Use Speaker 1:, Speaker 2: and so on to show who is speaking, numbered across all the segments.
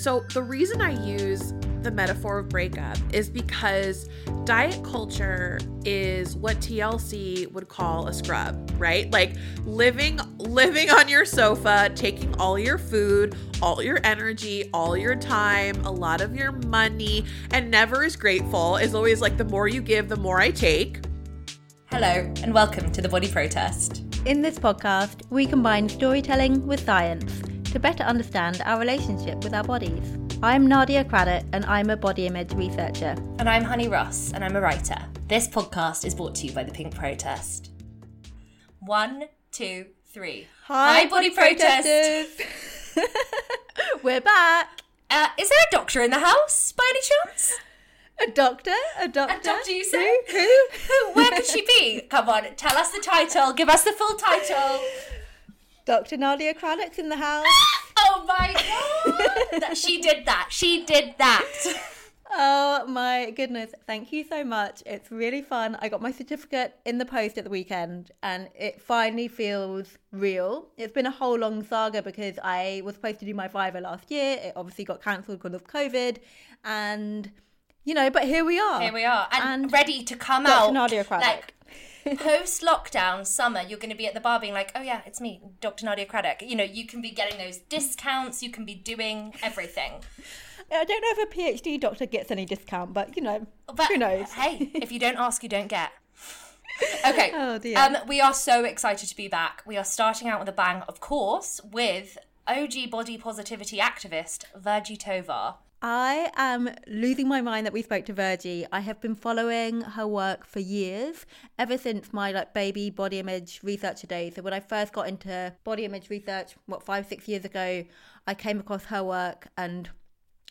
Speaker 1: So, the reason I use the metaphor of breakup is because diet culture is what TLC would call a scrub, right? Like living living on your sofa, taking all your food, all your energy, all your time, a lot of your money, and never is grateful. Is always like the more you give, the more I take.
Speaker 2: Hello, and welcome to the Body Protest.
Speaker 3: In this podcast, we combine storytelling with science to better understand our relationship with our bodies. I'm Nadia Craddock, and I'm a body image researcher.
Speaker 2: And I'm Honey Ross, and I'm a writer. This podcast is brought to you by the Pink Protest. One, two, three.
Speaker 3: Hi,
Speaker 2: Body Protest.
Speaker 3: We're back.
Speaker 2: Uh, is there a doctor in the house by any chance?
Speaker 3: A doctor? A doctor?
Speaker 2: A doctor, you say?
Speaker 3: Who? Who?
Speaker 2: Where could she be? Come on, tell us the title. Give us the full title.
Speaker 3: Dr. Nadia Craddock's in the house.
Speaker 2: Oh my god! That- she did that. She did that.
Speaker 3: Oh my goodness. Thank you so much. It's really fun. I got my certificate in the post at the weekend and it finally feels real. It's been a whole long saga because I was supposed to do my viva last year. It obviously got cancelled because of COVID. And, you know, but here we are.
Speaker 2: Here we are, and,
Speaker 3: And
Speaker 2: ready to come out.
Speaker 3: Dr.
Speaker 2: out.
Speaker 3: Nadia Craddock.
Speaker 2: Like post lockdown summer, you're going to be at the bar being like, "Oh yeah, it's me, Dr. Nadia Craddock." You know, you can be getting those discounts. You can be doing everything.
Speaker 3: I don't know if a PhD doctor gets any discount, but, you know,
Speaker 2: But
Speaker 3: who knows?
Speaker 2: Hey, if you don't ask, you don't get. Okay.
Speaker 3: Oh, dear.
Speaker 2: Um, we are so excited to be back. We are starting out with a bang, of course, with OG body positivity activist Virgie Tovar.
Speaker 3: I am losing my mind that we spoke to Virgie. I have been following her work for years, ever since my like baby body image researcher days. So when I first got into body image research, what five six years ago, I came across her work and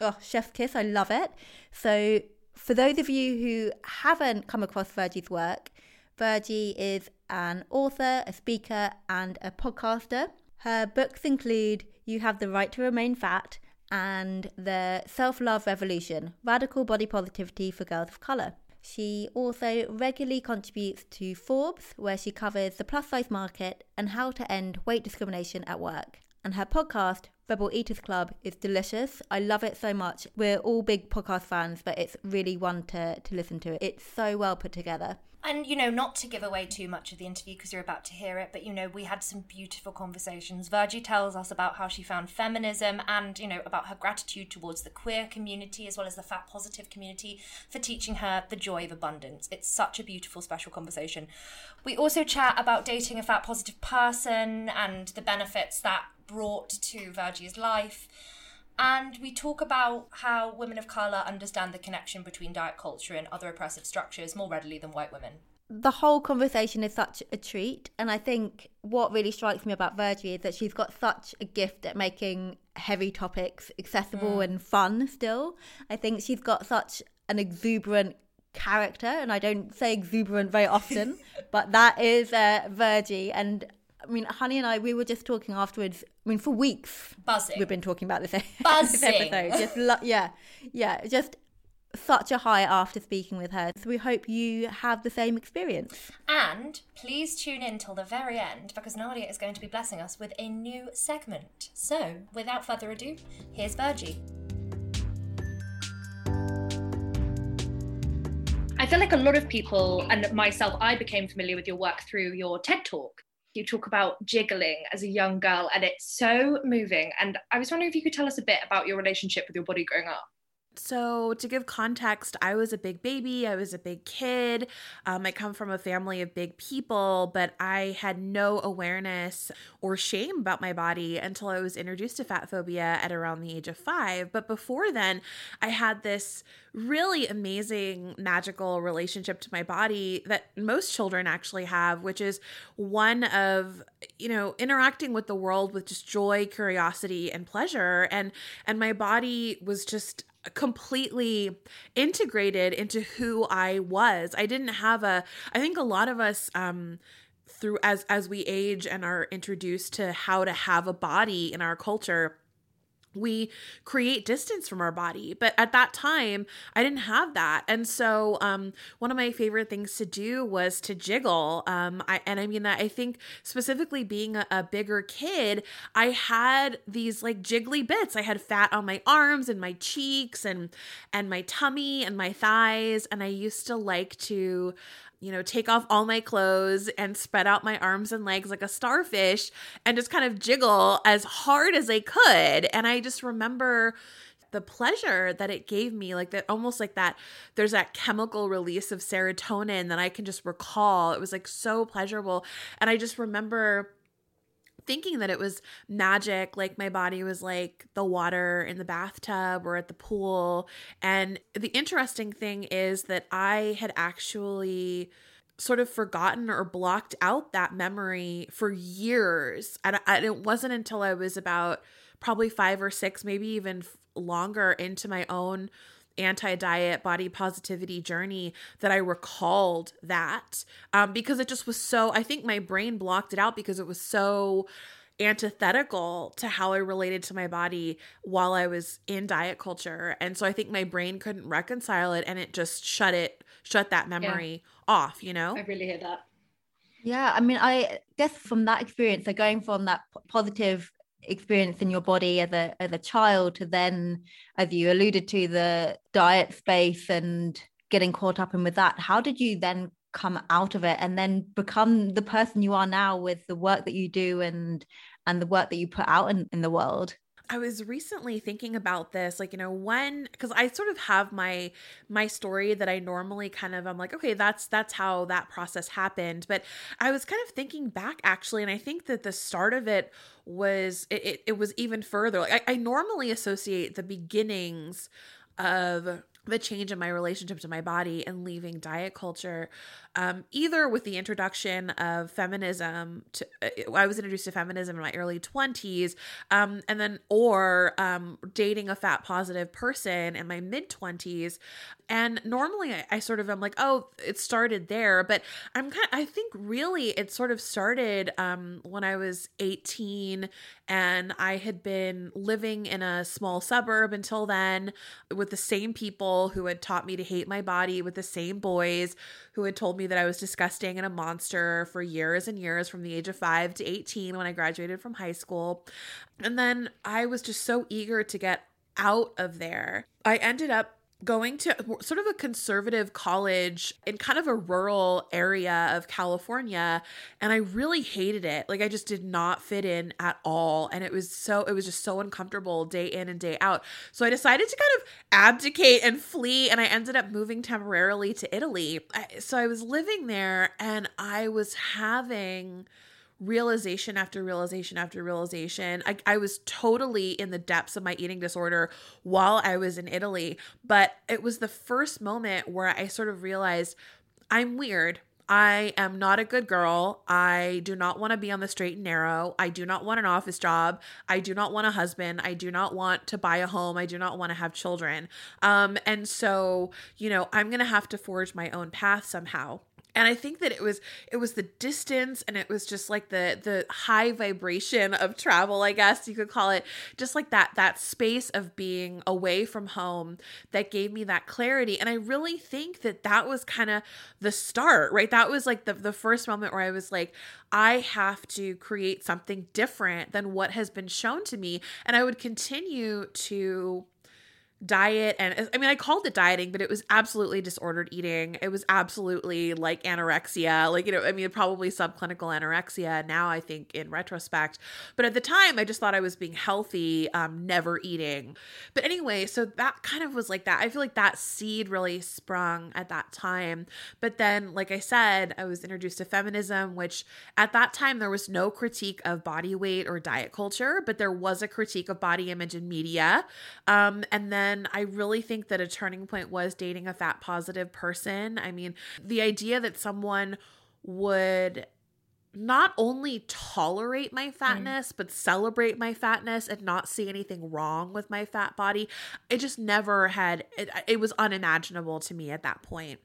Speaker 3: oh, chef's kiss, I love it. So for those of you who haven't come across Virgie's work, Virgie is an author, a speaker, and a podcaster. Her books include You Have the Right to Remain Fat and The Self Love Revolution Radical Body Positivity for Girls of Colour. She also regularly contributes to Forbes, where she covers the plus size market and how to end weight discrimination at work. And her podcast, Rebel Eaters Club, is delicious. I love it so much. We're all big podcast fans, but it's really one to, to listen to. It's so well put together.
Speaker 2: And, you know, not to give away too much of the interview because you're about to hear it, but, you know, we had some beautiful conversations. Virgie tells us about how she found feminism and, you know, about her gratitude towards the queer community as well as the fat positive community for teaching her the joy of abundance. It's such a beautiful, special conversation. We also chat about dating a fat positive person and the benefits that brought to Virgie's life. And we talk about how women of colour understand the connection between diet culture and other oppressive structures more readily than white women.
Speaker 3: the whole conversation is such a treat. And I think what really strikes me about Virgie is that she's got such a gift at making heavy topics accessible and fun still. I think she's got such an exuberant character, and I don't say exuberant very often, but that is uh, Virgie. And I mean, Honey and I, we were just talking afterwards. I mean, for weeks,
Speaker 2: Buzzing.
Speaker 3: we've been talking about this, this
Speaker 2: Buzzing.
Speaker 3: episode. Just lo- yeah, yeah, just such a high after speaking with her. So we hope you have the same experience.
Speaker 2: And please tune in till the very end because Nadia is going to be blessing us with a new segment. So, without further ado, here's Virgie.
Speaker 4: I feel like a lot of people, and myself, I became familiar with your work through your TED talk. You talk about jiggling as a young girl, and it's so moving. And I was wondering if you could tell us a bit about your relationship with your body growing up.
Speaker 1: So, to give context, I was a big baby. I was a big kid. Um, I come from a family of big people, but I had no awareness or shame about my body until I was introduced to fat phobia at around the age of five. But before then, I had this really amazing, magical relationship to my body that most children actually have, which is one of, you know, interacting with the world with just joy, curiosity, and pleasure. And and my body was just completely integrated into who I was. I didn't have a I think a lot of us um through as as we age and are introduced to how to have a body in our culture we create distance from our body. But at that time i didn't have that. And so um, one of my favorite things to do was to jiggle. Um, I, and i mean that i think specifically being a, a, bigger kid i had these like jiggly bits. I had fat on my arms and my cheeks and and my tummy and my thighs. And i used to like to you know, take off all my clothes and spread out my arms and legs like a starfish and just kind of jiggle as hard as I could. And I just remember the pleasure that it gave me like that almost like that there's that chemical release of serotonin that I can just recall it was like so pleasurable and I just remember thinking that it was magic like my body was like the water in the bathtub or at the pool. And the interesting thing is that i had actually sort of forgotten or blocked out that memory for years. And, it wasn't until i was about probably 5 or 6 maybe even longer into my own anti diet body positivity journey that I recalled that um, because it just was so, I think my brain blocked it out because it was so antithetical to how I related to my body while I was in diet culture. And so I think my brain couldn't reconcile it and it just shut it, shut that memory yeah. off, you know?
Speaker 4: I really hear that.
Speaker 3: Yeah, I mean, I guess from that experience, so going from that positive experience in your body as a as a child to then as you alluded to the diet space and getting caught up in with that how did you then come out of it and then become the person you are now with the work that you do and and the work that you put out in, in the world
Speaker 1: I was recently thinking about this, like, you know, when because I sort of have my my story that I normally kind of I'm like, okay, that's that's how that process happened. But I was kind of thinking back actually, and I think that the start of it was it, it, it was even further. Like I, I normally associate the beginnings of the change in my relationship to my body and leaving diet culture um, either with the introduction of feminism to uh, i was introduced to feminism in my early 20s um, and then or um, dating a fat positive person in my mid 20s and normally I, I, sort of am like oh it started there. But i'm kind of, i think really it sort of started um, when i was 18 and i had been living in a small suburb until then with the same people who had taught me to hate my body with the same boys who had told me that I was disgusting and a monster for years and years from the age of 5 to 18 when I graduated from high school. And then I was just so eager to get out of there. I ended up going to sort of a conservative college in kind of a rural area of California and I really hated it. Like I just did not fit in at all and it was so it was just so uncomfortable day in and day out. So I decided to kind of abdicate and flee and I ended up moving temporarily to Italy. So I was living there and I was having realization after realization after realization. I, I was totally in the depths of my eating disorder while I was in Italy, but it was the first moment where I sort of realized I'm weird. I am not a good girl. I do not want to be on the straight and narrow. I do not want an office job. I do not want a husband. I do not want to buy a home. I do not want to have children. Um, and so, you know, I'm going to have to forge my own path somehow and i think that it was it was the distance and it was just like the the high vibration of travel i guess you could call it. Just like that that space of being away from home that gave me that clarity. And i really think that that was kind of the start right? That was like the the first moment where i was like i have to create something different than what has been shown to me. And i would continue to diet and I mean I called it dieting but it was absolutely disordered eating. It was absolutely like anorexia. Like you know I mean probably subclinical anorexia now I think in retrospect. But at the time I just thought I was being healthy um never eating. But anyway so that kind of was like that I feel like that seed really sprung at that time. But then like I said I was introduced to feminism which at that time there was no critique of body weight or diet culture but there was a critique of body image in media. Um and then then I really think that a turning point was dating a fat positive person. I mean, the idea that someone would not only tolerate my fatness, mm. but celebrate my fatness and not see anything wrong with my fat body. It just never had it, it was unimaginable to me at that point.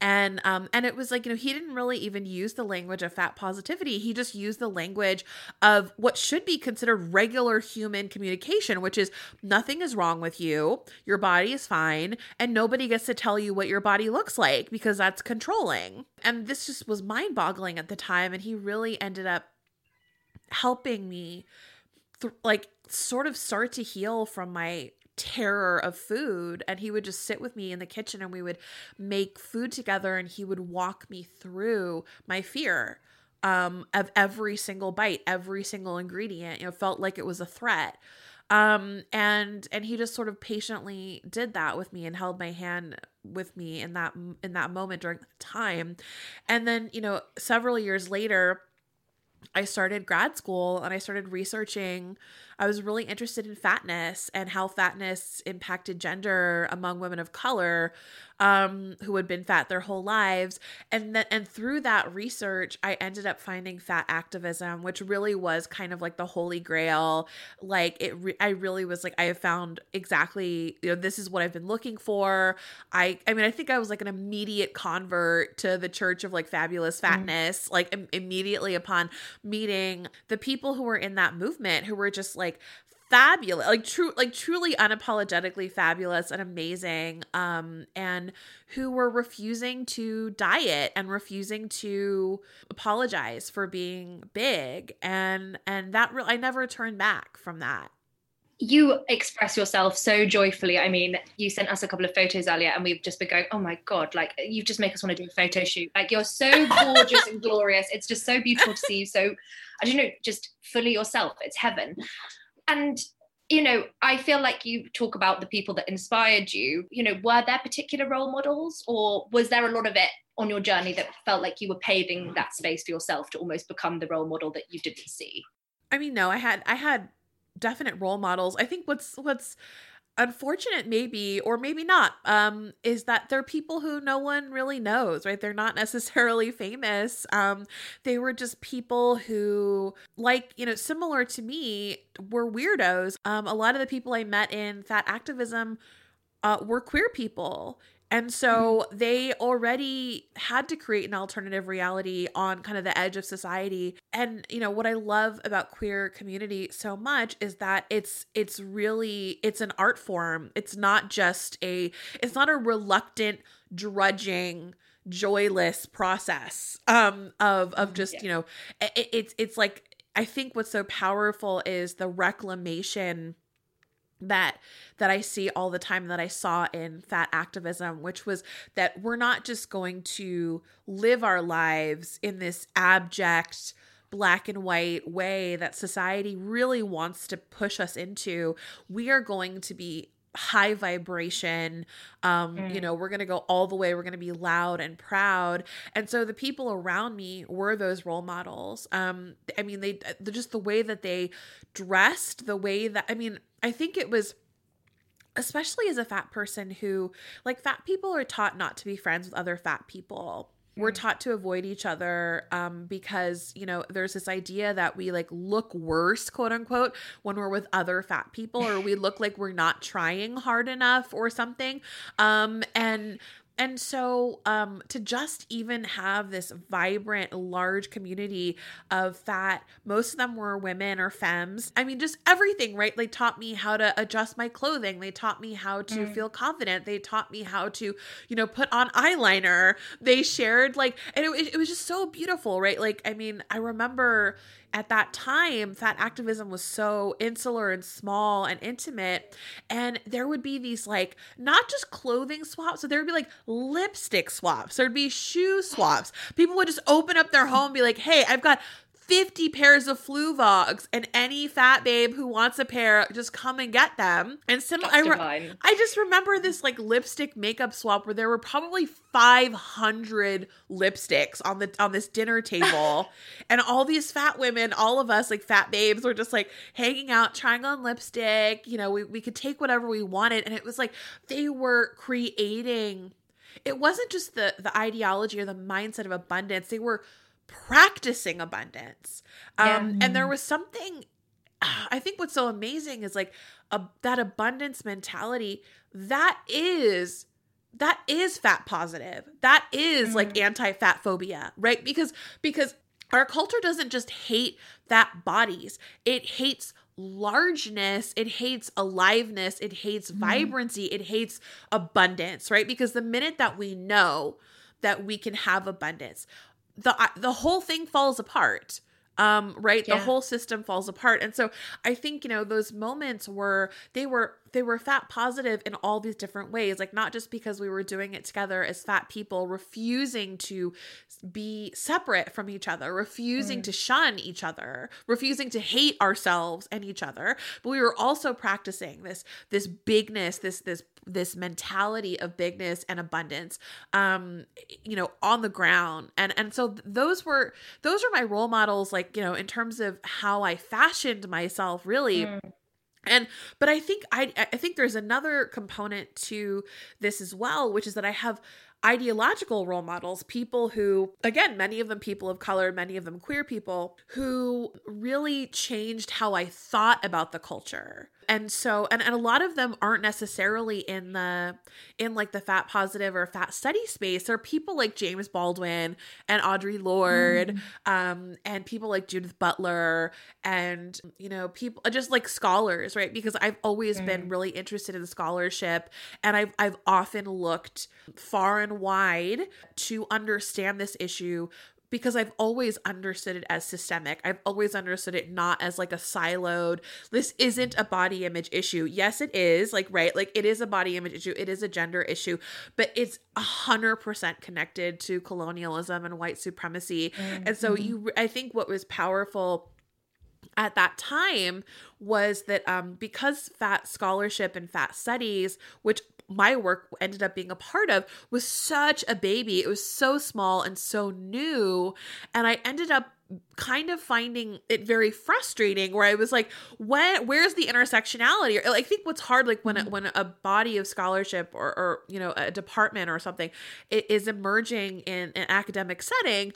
Speaker 1: And um and it was like, you know, he didn't really even use the language of fat positivity. He just used the language of what should be considered regular human communication, which is nothing is wrong with you. Your body is fine and nobody gets to tell you what your body looks like because that's controlling. And this just was mind-boggling at the time and he really ended up helping me th- like sort of start to heal from my terror of food and he would just sit with me in the kitchen and we would make food together and he would walk me through my fear um, of every single bite every single ingredient. You know felt like it was a threat. Um and and he just sort of patiently did that with me and held my hand with me in that in that moment during the time. And then you know several years later I started grad school and I started researching I was really interested in fatness and how fatness impacted gender among women of color um, who had been fat their whole lives. And then, and through that research, I ended up finding fat activism, which really was kind of like the holy grail. Like it, re- I really was like, I have found exactly, you know, this is what I've been looking for. I, I mean, I think I was like an immediate convert to the Church of like Fabulous mm. Fatness, mm. like Im- immediately upon meeting the people who were in that movement, who were just like like fabulous like true like truly unapologetically fabulous and amazing um and who were refusing to diet and refusing to apologize for being big. And and that re- I never turned back from that
Speaker 4: you express yourself so joyfully. I mean, you sent us a couple of photos earlier, and we've just been going, "Oh my god!" Like you just make us want to do a photo shoot. Like you're so gorgeous and glorious. It's just so beautiful to see you. So I don't know, just fully yourself. It's heaven. And you know, I feel like you talk about the people that inspired you. You know, were there particular role models, or was there a lot of it on your journey that felt like you were paving that space for yourself to almost become the role model that you didn't see?
Speaker 1: I mean, no, I had I had definite role models. I think what's what's unfortunate maybe or maybe not um is that they're people who no one really knows right? They're not necessarily famous. Um they were just people who like you know similar to me were weirdos. Um a lot of the people i met in fat activism uh, were queer people and so they already had to create an alternative reality on kind of the edge of society. And you know, what I love about queer community so much is that it's it's really it's an art form. It's not just a it's not a reluctant drudging joyless process um of of just, yeah. you know, it, it's it's like I think what's so powerful is the reclamation that that I see all the time that I saw in fat activism which was that we're not just going to live our lives in this abject black and white way that society really wants to push us into. We are going to be high vibration. Um mm. you know we're going to go all the way. We're going to be loud and proud. And so the people around me were those role models. Um i mean they just the way that they dressed the way that i mean i think it was especially as a fat person who like fat people are taught not to be friends with other fat people we're mm. taught to avoid each other um, because you know there's this idea that we like look worse quote unquote when we're with other fat people or we look like we're not trying hard enough or something um, and And so um to just even have this vibrant large community of fat, most of them were women or femmes. I mean just everything, right? They taught me how to adjust my clothing. They taught me how to mm. feel confident. They taught me how to, you know, put on eyeliner. They shared like and it, it was just so beautiful, right? Like I mean, I remember at that time, fat activism was so insular and small and intimate. And there would be these like, not just clothing swaps, so there would be like lipstick swaps, there'd be shoe swaps. People would just open up their home and be like, hey, I've got 50 pairs of Fluevogs and any fat babe who wants a pair just come and get them. And similar I, re- I just remember this like lipstick makeup swap where there were probably 500 lipsticks on the on this dinner table. And all these fat women all of us like fat babes were just like hanging out trying on lipstick. You know we, we could take whatever we wanted. And it was like they were creating it wasn't just the the ideology or the mindset of abundance. They were practicing abundance. Um, And there was something, I think what's so amazing is like a, that abundance mentality that is that is fat positive. That is mm-hmm. like anti-fat phobia right? Because because our culture doesn't just hate fat bodies. It hates largeness. It hates aliveness. It hates mm-hmm. vibrancy. It hates abundance right? Because the minute that we know that we can have abundance the the whole thing falls apart um right yeah. the whole system falls apart and so i think you know those moments were they were they were fat positive in all these different ways like not just because we were doing it together as fat people refusing to be separate from each other refusing mm. to shun each other refusing to hate ourselves and each other but we were also practicing this this bigness this this this mentality of bigness and abundance um you know on the ground and and so those were those were my role models like you know in terms of how i fashioned myself really mm. And but I think I I think there's another component to this as well, which is that I have ideological role models, people who, again, many of them people of color, many of them queer people, who really changed how I thought about the culture and so and, and a lot of them aren't necessarily in the in like the fat positive or fat study space there are people like james baldwin and audre lorde mm. um and people like judith butler and you know people just like scholars right because i've always mm. been really interested in scholarship and i've i've often looked far and wide to understand this issue because I've always understood it as systemic. I've always understood it not as like a siloed, this isn't a body image issue. Yes, it is, like, right? Like, it is a body image issue, it is a gender issue, but it's a hundred percent connected to colonialism and white supremacy. Mm-hmm. And so, you, I think what was powerful at that time was that um, because fat scholarship and fat studies, which my work ended up being a part of was such a baby. It was so small and so new. And I ended up kind of finding it very frustrating where I was like, when where's the intersectionality? Or, I think what's hard, like when, mm. when a body of scholarship or, or, you know, a department or something is emerging in an academic setting,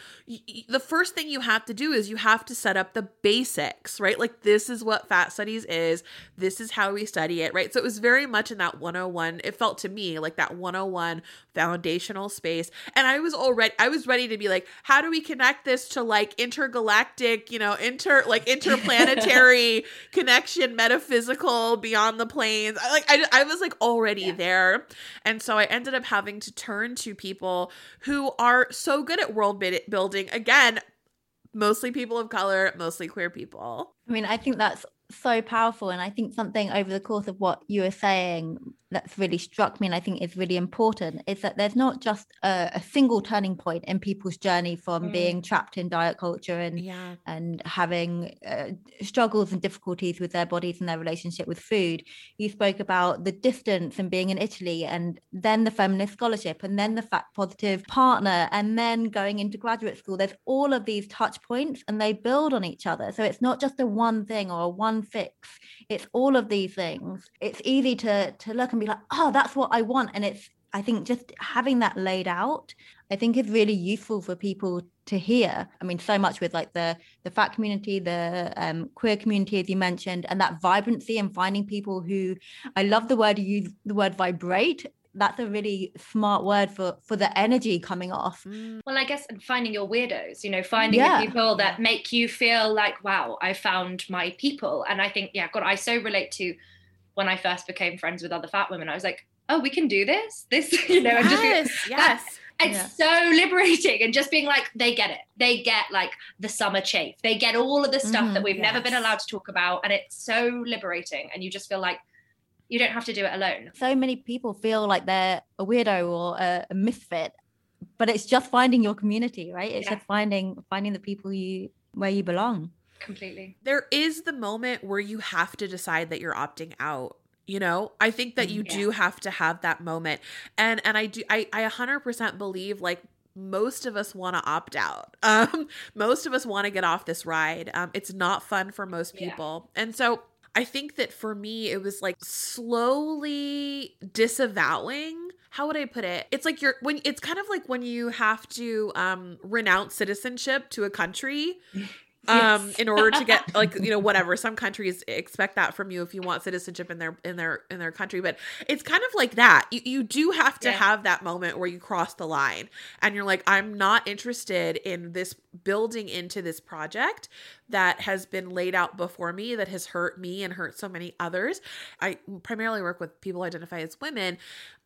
Speaker 1: the first thing you have to do is you have to set up the basics, right? Like this is what fat studies is. This is how we study it, right? So it was very much in that 101. It felt to me like that 101 foundational space. And I was already, I was ready to be like, how do we connect this to like intergalactic intergalactic, you know, inter like interplanetary connection, metaphysical, beyond the planes. I, like I, I was like already yeah. there, and so I ended up having to turn to people who are so good at world building. Again, mostly people of color, mostly queer people.
Speaker 3: I mean, I think that's so powerful, and I think something over the course of what you were saying that's really struck me and I think is really important is that there's not just a, a single turning point in people's journey from mm. being trapped in diet culture and yeah. and having uh, struggles and difficulties with their bodies and their relationship with food. You spoke about the distance and being in Italy and then the feminist scholarship and then the fat positive partner and then going into graduate school. There's all of these touch points and they build on each other. So it's not just a one thing or a one fix. It's all of these things. It's easy to to look and be like, oh, that's what I want. And it's, I think just having that laid out, I think is really useful for people to hear. I mean, so much with like the the fat community, the um, queer community, as you mentioned, and that vibrancy and finding people who I love the word you use the word vibrate that's a really smart word for for the energy coming off.
Speaker 4: Well, I guess and finding your weirdos, you know, finding
Speaker 3: Yeah.
Speaker 4: the people that make you feel like, wow, I found my people. And I think, yeah, God, I so relate to when I first became friends with other fat women. I was like, oh, we can do this. This, you know, and just be-
Speaker 1: Yes, yes.
Speaker 4: it's so liberating and just being like they get it they get like the summer chafe they get all of the stuff that
Speaker 3: Mhm,
Speaker 4: we've never been allowed to talk about and it's so liberating and you just feel like you don't have to do it alone
Speaker 3: So many people feel like they're a weirdo or a, a misfit, but it's just finding your community, right? It's
Speaker 4: Yeah.
Speaker 3: just finding finding the people you where you belong.
Speaker 4: completely
Speaker 1: there is the moment where you have to decide that you're opting out you know i think that you
Speaker 4: Mm, yeah.
Speaker 1: do have to have that moment and and i do i i 100% believe like most of us want to opt out um most of us want to get off this ride um it's not fun for most
Speaker 4: Yeah.
Speaker 1: people and so i think that for me it was like slowly disavowing how would I put it? It's like you're when it's kind of like when you have to um renounce citizenship to a country um
Speaker 4: Yes.
Speaker 1: in order to get like you know whatever some countries expect that from you if you want citizenship in their in their in their country but it's kind of like that you, you do have to
Speaker 4: Yeah.
Speaker 1: have that moment where you cross the line and you're like i'm not interested in this building into this project that has been laid out before me that has hurt me and hurt so many others. I primarily work with people who identify as women.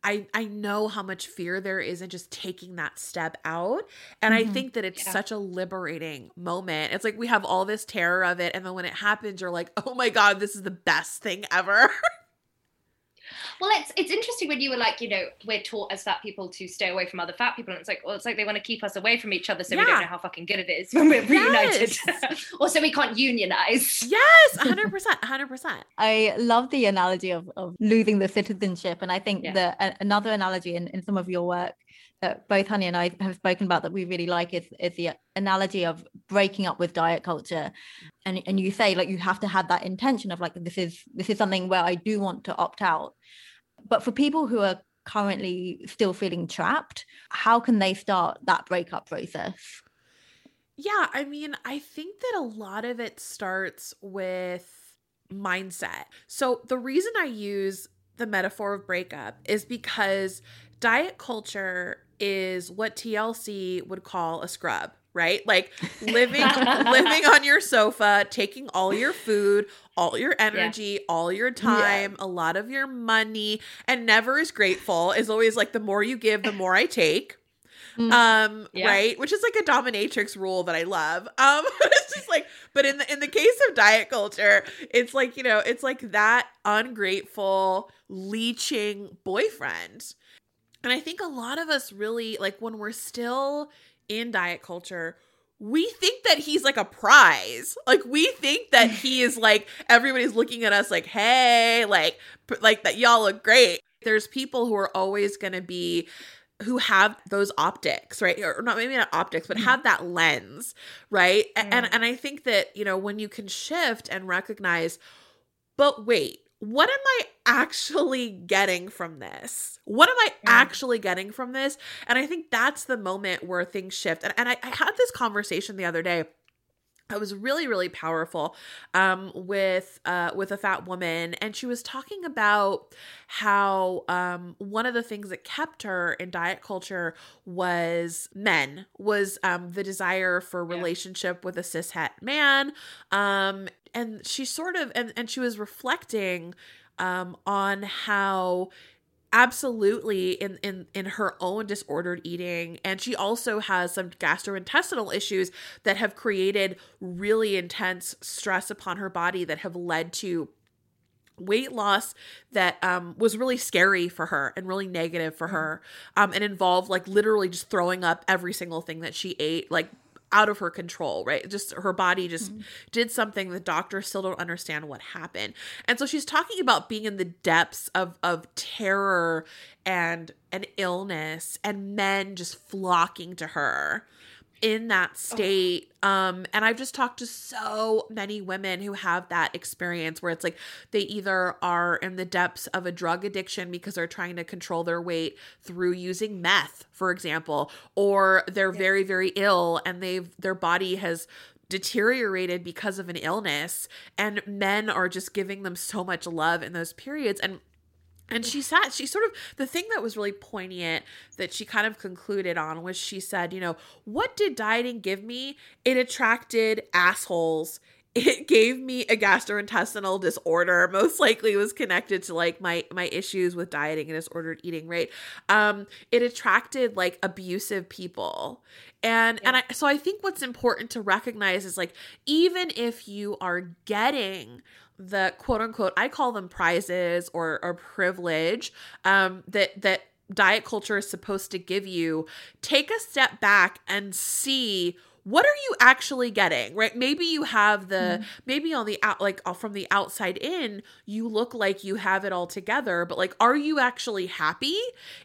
Speaker 1: I i know how much fear there is in just taking that step out. And i
Speaker 3: Mhm.
Speaker 1: think that it's
Speaker 4: Yeah.
Speaker 1: such a liberating moment. It's like we have all this terror of it. And then when it happens you're like oh my god this is the best thing ever
Speaker 4: well it's it's interesting when you were like you know we're taught as fat people to stay away from other fat people and it's like well it's like they want to keep us away from each other so we don't know how fucking good it is when we're reunited
Speaker 1: Yes.
Speaker 4: or so we can't unionize
Speaker 1: yes 100% 100%
Speaker 3: I love the analogy of, of losing the citizenship. And I think
Speaker 4: Yeah.
Speaker 3: that another analogy in, in some of your work that both Honey and I have spoken about that we really like is, is the analogy of breaking up with diet culture. And, and you say like you have to have that intention of like this is this is something where I do want to opt out. But for people who are currently still feeling trapped, how can they start that breakup process?
Speaker 1: Yeah, I mean, I think that a lot of it starts with mindset. So the reason I use the metaphor of breakup is because diet culture is what TLC would call a scrub, right? Like living living on your sofa, taking all your food, all your energy, all your time, a lot of your money, and never is grateful. Is always like the more you give, the more I take
Speaker 3: Mm.
Speaker 1: um
Speaker 4: Yeah.
Speaker 1: right which is like a dominatrix rule that i love um it's just like but in the in the case of diet culture it's like you know it's like that ungrateful leeching boyfriend and i think a lot of us really like when we're still in diet culture we think that he's like a prize. Like we think that he is like everybody's looking at us like hey like like that y'all look great. There's people who are always going to be who have those optics right? Or not maybe not optics but hmm. have that lens right? And and i think that you know when you can shift and recognize but wait what am i actually getting from this? What am i actually getting from this? And i think that's the moment where things shift. And, and I, I had this conversation the other day it was really really powerful um with uh with a fat woman. And she was talking about how um one of the things that kept her in diet culture was men was um the desire for relationship with a cis cishet man. Um and she sort of and and she was reflecting um on how absolutely in in in her own disordered eating and she also has some gastrointestinal issues that have created really intense stress upon her body that have led to weight loss that um, was really scary for her and really negative for her. Um, and involved like literally just throwing up every single thing that she ate like out of her control right? Just her body just mm-hmm. did something the doctors still don't understand what happened. And so she's talking about being in the depths of of terror and an illness and men just flocking to her in that state um and i've just talked to so many women who have that experience where it's like they either are in the depths of a drug addiction because they're trying to control their weight through using meth for example or they're very very ill and they've their body has deteriorated because of an illness and men are just giving them so much love in those periods and And she sat, she sort of, the thing that was really poignant that she kind of concluded on was she said, you know, what did dieting give me? It attracted assholes. It gave me a gastrointestinal disorder. Most likely was connected to like my my issues with dieting and disordered eating, right? Um, it attracted like abusive people. And and I so I think what's important to recognize is like even if you are getting the quote unquote I call them prizes or or privilege um that that diet culture is supposed to give you take a step back and see what are you actually getting right? Maybe you have the maybe on the out like uh, from the outside in you look like you have it all together but like are you actually happy?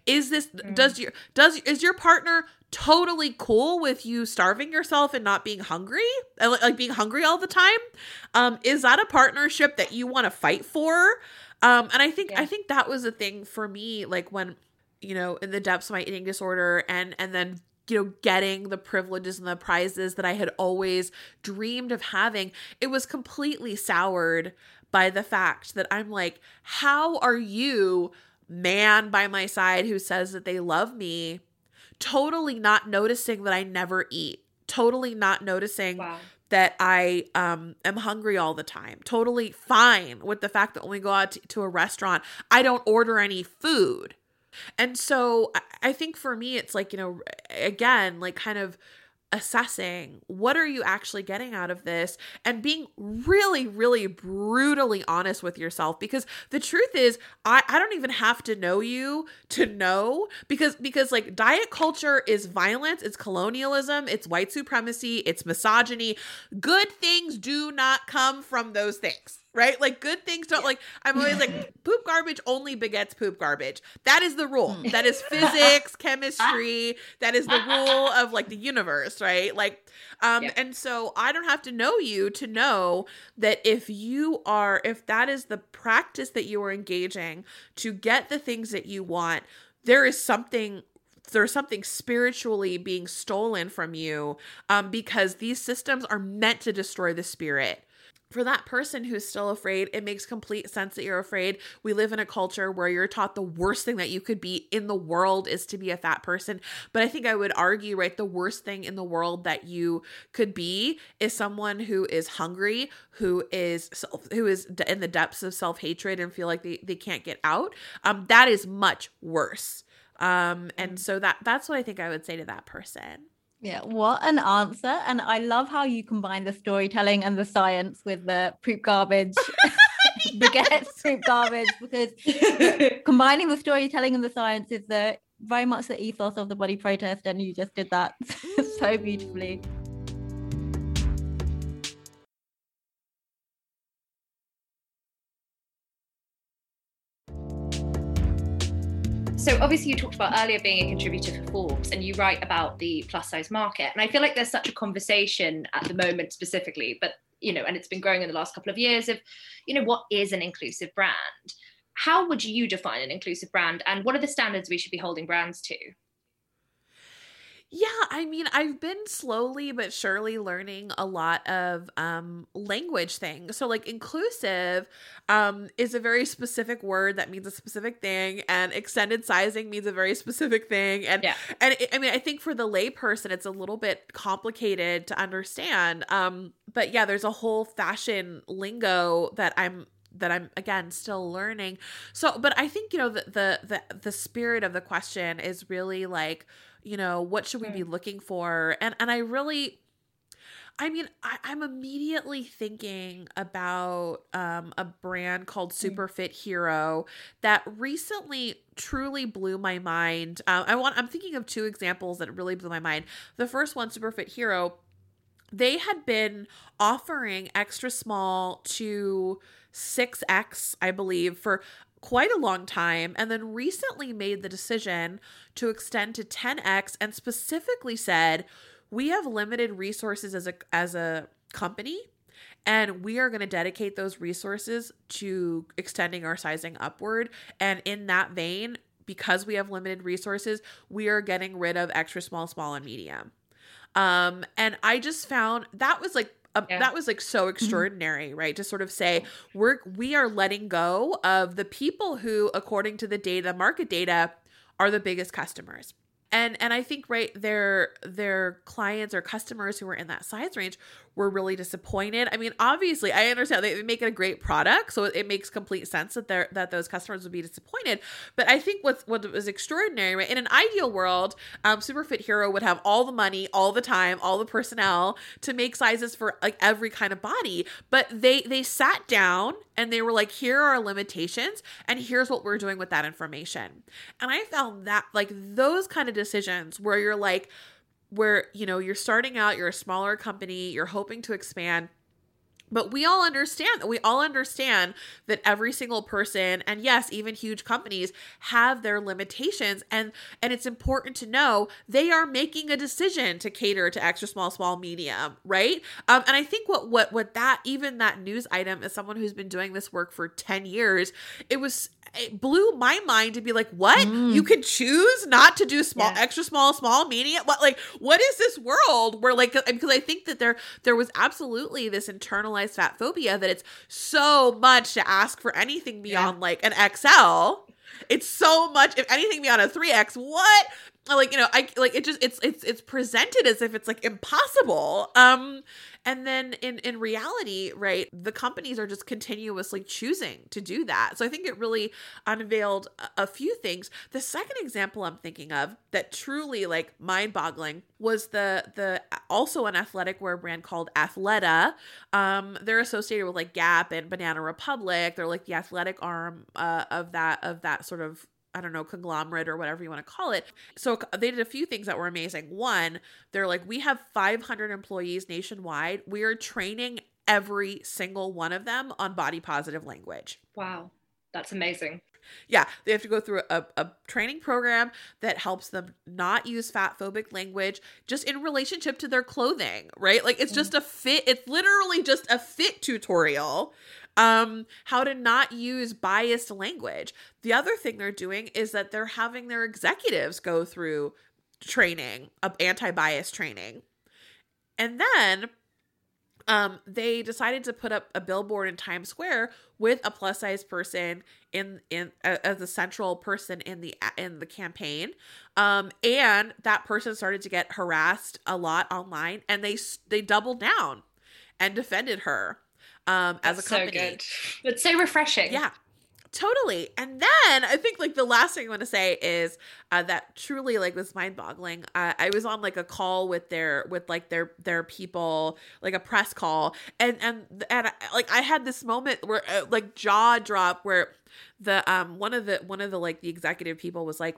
Speaker 1: Is this does your does is your partner totally cool with you starving yourself and not being hungry? And like, like being hungry all the time? Um is that a partnership that you want to fight for? Um and i think i think that was a thing for me like when you know in the depths of my eating disorder and and then you know getting the privileges and the prizes that i had always dreamed of having it was completely soured by the fact that i'm like how are you man by my side who says that they love me totally not noticing that i never eat totally not noticing
Speaker 4: Wow.
Speaker 1: that I um am hungry all the time. Totally fine with the fact that when we go out to, to a restaurant, I don't order any food. And so I- think for me, it's like, you know, again, like kind of assessing what are you actually getting out of this and being really really brutally honest with yourself. Because the truth is I, I don't even have to know you to know because because like diet culture is violence it's colonialism it's white supremacy it's misogyny. Good things do not come from those things right? Like good things don't like i'm always like poop garbage only begets poop garbage. That is the rule. That is physics chemistry. That is the rule of like the universe right? Like um
Speaker 4: Yeah.
Speaker 1: and so i don't have to know you to know that if you are if that is the practice that you are engaging to get the things that you want there is something there's something spiritually being stolen from you um, because these systems are meant to destroy the spirit for that person who's still afraid, it makes complete sense that you're afraid. We live in a culture where you're taught the worst thing that you could be in the world is to be a fat person. But I think I would argue, right, the worst thing in the world that you could be is someone who is hungry, who is self, who is in the depths of self hatred and feel like they, they can't get out. Um, that is much worse. Um, and so that that's what I think I would say to that person.
Speaker 3: Yeah, what an answer. And I love how you combine the storytelling and the science with the poop garbage. Begets poop garbage because combining the storytelling and the science is the very much the ethos of the body protest, and you just did that so beautifully.
Speaker 4: So obviously you talked about earlier being a contributor for Forbes and you write about the plus size market. And I feel like there's such a conversation at the moment specifically, but you know, and it's been growing in the last couple of years of, you know, what is an inclusive brand? How would you define an inclusive brand and what are the standards we should be holding brands to?
Speaker 1: Yeah, I mean, I've been slowly but surely learning a lot of um language things. So like inclusive um is a very specific word that means a specific thing and extended sizing means a very specific thing and
Speaker 4: Yeah.
Speaker 1: and it, I mean, I think for the layperson it's a little bit complicated to understand. Um but yeah, there's a whole fashion lingo that I'm that I'm again still learning. So, but I think you know the the the, the spirit of the question is really like, you know, what should we be looking for? And and I really I mean, I, I'm immediately thinking about um, a brand called Superfit Hero that recently truly blew my mind. Uh, I want. I'm thinking of two examples that really blew my mind. The first one, Superfit Hero, they had been offering extra small to 6x i believe for quite a long time and then recently made the decision to extend to 10x and specifically said we have limited resources as a as a company and we are going to dedicate those resources to extending our sizing upward. And in that vein because we have limited resources we are getting rid of extra small small and medium. Um and i just found that was like uh,
Speaker 4: Yeah.
Speaker 1: that was like so extraordinary, right? To sort of say we're we are letting go of the people who, according to the data, market data, are the biggest customers. And and I think right their their clients or customers who are in that size range were really disappointed. I mean, obviously, I understand they make it a great product, so it makes complete sense that they're that those customers would be disappointed. But I think what's what was extraordinary, right? In an ideal world, um, Superfit Hero would have all the money, all the time, all the personnel to make sizes for like every kind of body. But they they sat down and they were like, here are our limitations, and here's what we're doing with that information. And I found that like those kind of decisions where you're like where you know you're starting out you're a smaller company you're hoping to expand but we all understand that we all understand that every single person and yes even huge companies have their limitations and and it's important to know they are making a decision to cater to extra small small medium right? Um and i think what what what that even that news item as someone who's been doing this work for 10 years it was it blew my mind to be like what? You can choose not to do small
Speaker 4: Yeah.
Speaker 1: extra small small medium? What like what is this world where like because i think that there there was absolutely this internalized fat phobia that it's so much to ask for anything beyond like an xl it's so much if anything beyond a 3x what? Like you know i like it just it's it's it's presented as if it's like impossible. Um and then in in reality right the companies are just continuously choosing to do that. So i think it really unveiled a, a few things. The second example i'm thinking of that truly like mind boggling was the the also an athletic wear brand called athleta. Um they're associated with like gap and banana republic. They're like the athletic arm uh, of that of that sort of I don't know, conglomerate or whatever you want to call it. So they did a few things that were amazing. One, they're like, we have 500 employees nationwide. We are training every single one of them on body positive language.
Speaker 4: Wow. That's amazing.
Speaker 1: Yeah, they have to go through a, a training program that helps them not use fat phobic language just in relationship to their clothing, right? Like it's just a fit, it's literally just a fit tutorial. Um, how to not use biased language. The other thing they're doing is that they're having their executives go through training, of anti-bias training. And then um, they decided to put up a billboard in Times Square with a plus size person in in a- as the central person in the in the campaign, um, and that person started to get harassed a lot online, and they they doubled down and defended her um, as a
Speaker 4: That's so
Speaker 1: company.
Speaker 4: good. It's so refreshing.
Speaker 1: Yeah, totally. And then I think like the last thing I want to say is uh, that truly like was mind boggling. Uh, I was on like a call with their with like their their people, like a press call, and and and I, like I had this moment where uh, like jaw drop where the um one of the one of the like the executive people was like,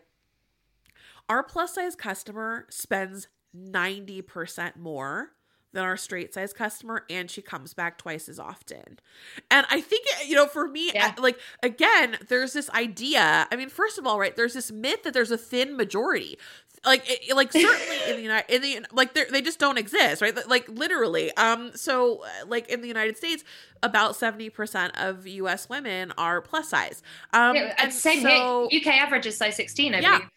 Speaker 1: our plus size customer spends ninety percent more than our straight size customer and she comes back twice as often. And I think you know for me
Speaker 4: Yeah.
Speaker 1: Like again there's this idea. I mean first of all right there's this myth that there's a thin majority. Like it, like certainly in the United in the like they they just don't exist, right? Like literally. Um so uh, like in the United States about 70% of US women are plus size. Um
Speaker 4: Yeah,
Speaker 1: and
Speaker 4: and same
Speaker 1: so,
Speaker 4: here. UK average is size 16, I
Speaker 1: Yeah.
Speaker 4: believe.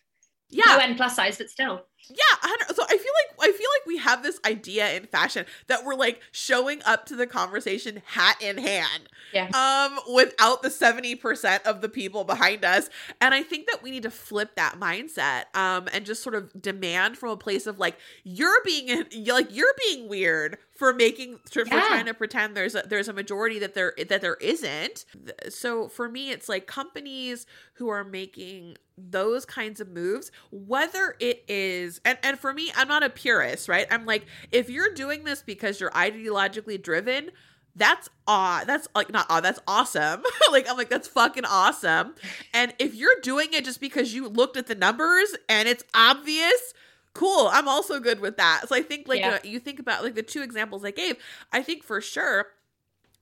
Speaker 1: Yeah.
Speaker 4: End plus size, but still.
Speaker 1: Yeah, 100 so I feel like I feel like we have this idea in fashion that we're like showing up to the conversation hat in hand.
Speaker 4: Yeah.
Speaker 1: Um without the 70% of the people behind us. And I think that we need to flip that mindset um and just sort of demand from a place of like you're being like you're being weird for making for
Speaker 4: Yeah.
Speaker 1: trying to pretend there's a there's a majority that there that there isn't. So for me it's like companies who are making those kinds of moves whether it is and and for me I'm not a purist, right? I'm like if you're doing this because you're ideologically driven, that's aw that's like not aw that's awesome like i'm like that's fucking awesome and if you're doing it just because you looked at the numbers and it's obvious cool i'm also good with that so i think like
Speaker 4: Yeah.
Speaker 1: you, know, you think about like the two examples i gave i think for sure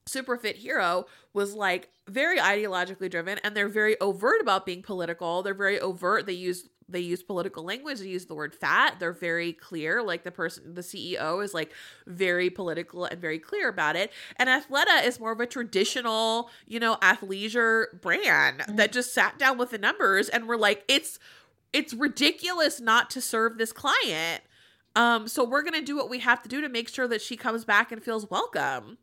Speaker 1: Superfit Hero was like very ideologically driven and they're very overt about being political. They're very overt. They use they use political language. They use the word fat. They're very clear. Like the person, the CEO is like very political and very clear about it. And Athleta is more of a traditional, you know, athleisure brand that just sat down with the numbers and were like, it's it's ridiculous not to serve this client Um, so we're gonna do what we have to do to make sure that she comes back and feels welcome.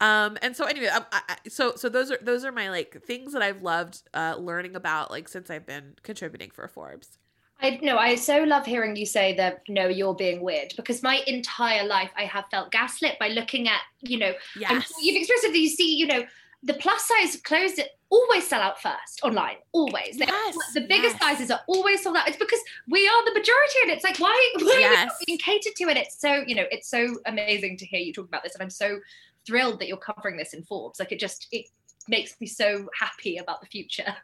Speaker 1: Um, and so anyway, um, I, I, so so those are those are my like things that I've loved uh, learning about like since I've been contributing for Forbes.
Speaker 4: I no, I so love hearing you say that no, you're being weird because my entire life I have felt gaslit by looking at, you know,
Speaker 1: Yes.
Speaker 4: I'm you've expressed it, you see, you know, the plus size clothes that always sell out first online, always. They-
Speaker 1: Yes,
Speaker 4: the biggest
Speaker 1: yes.
Speaker 4: sizes are always sold out. It's because we are the majority, and it's like, why, why are we
Speaker 1: Yes.
Speaker 4: not being catered to? And it's so, you know, it's so amazing to hear you talk about this, and I'm so thrilled that you're covering this in Forbes. Like, it just it makes me so happy about the future.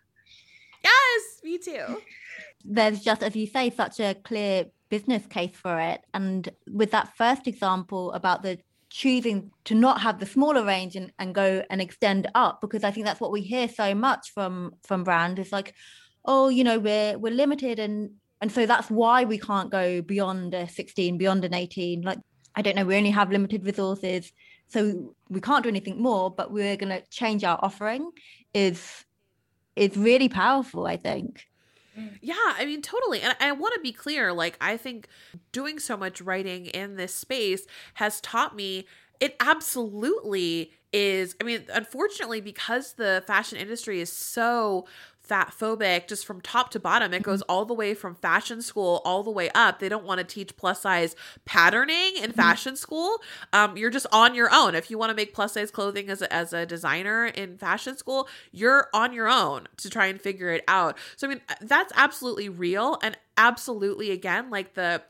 Speaker 1: Yes, me too.
Speaker 3: there's just, as you say, such a clear business case for it. And with that first example about the choosing to not have the smaller range and, and go and extend up, because I think that's what we hear so much from from brand is like, oh, you know, we're we're limited and and so that's why we can't go beyond a 16, beyond an 18. Like, I don't know, we only have limited resources. So we can't do anything more, but we're gonna change our offering is is really powerful, I think.
Speaker 1: Yeah, I mean, totally. And I want to be clear like, I think doing so much writing in this space has taught me it absolutely is. I mean, unfortunately, because the fashion industry is so fat phobic just from top to bottom. It goes all the way from fashion school all the way up. They don't want to teach plus size patterning in fashion school. Um, you're just on your own. If you want to make plus size clothing as a, as a designer in fashion school you're on your own to try and figure it out. So i mean that's absolutely real and absolutely again like the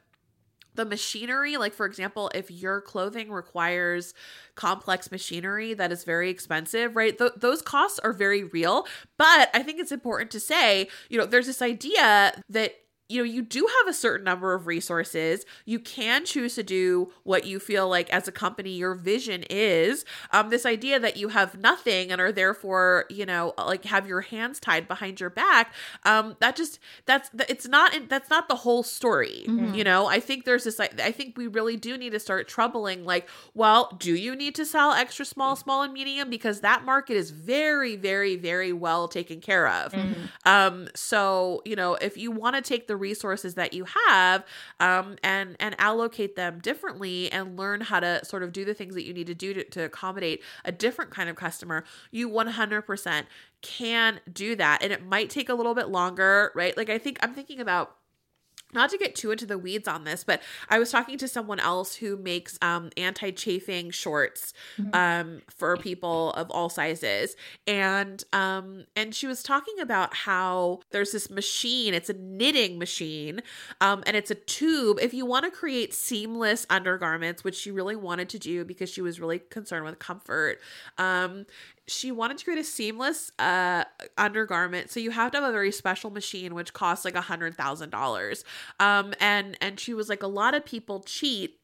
Speaker 1: the machinery like for example if your clothing requires complex machinery that is very expensive right Th- those costs are very real. But i think it's important to say you know there's this idea that you know you do have a certain number of resources. You can choose to do what you feel like as a company your vision is. Um this idea that you have nothing and are therefore you know like have your hands tied behind your back um that just that's it's not that's not the whole story you know? I think there's this i think we really do need to start troubling like well do you need to sell extra small small and medium? Because that market is very very very well taken care of. Um so you know if you want to take the resources that you have um and and allocate them differently and learn how to sort of do the things that you need to do to, to accommodate a different kind of customer you 100% can do that. And it might take a little bit longer right? Like i think i'm thinking about not to get too into the weeds on this, but I was talking to someone else who makes um, anti-chafing shorts um, for people of all sizes, and um, and she was talking about how there's this machine. It's a knitting machine, um, and it's a tube. If you want to create seamless undergarments, which she really wanted to do because she was really concerned with comfort, um, she wanted to create a seamless uh undergarment. So you have to have a very special machine which costs like a hundred thousand dollars. Um and and she was like a lot of people cheat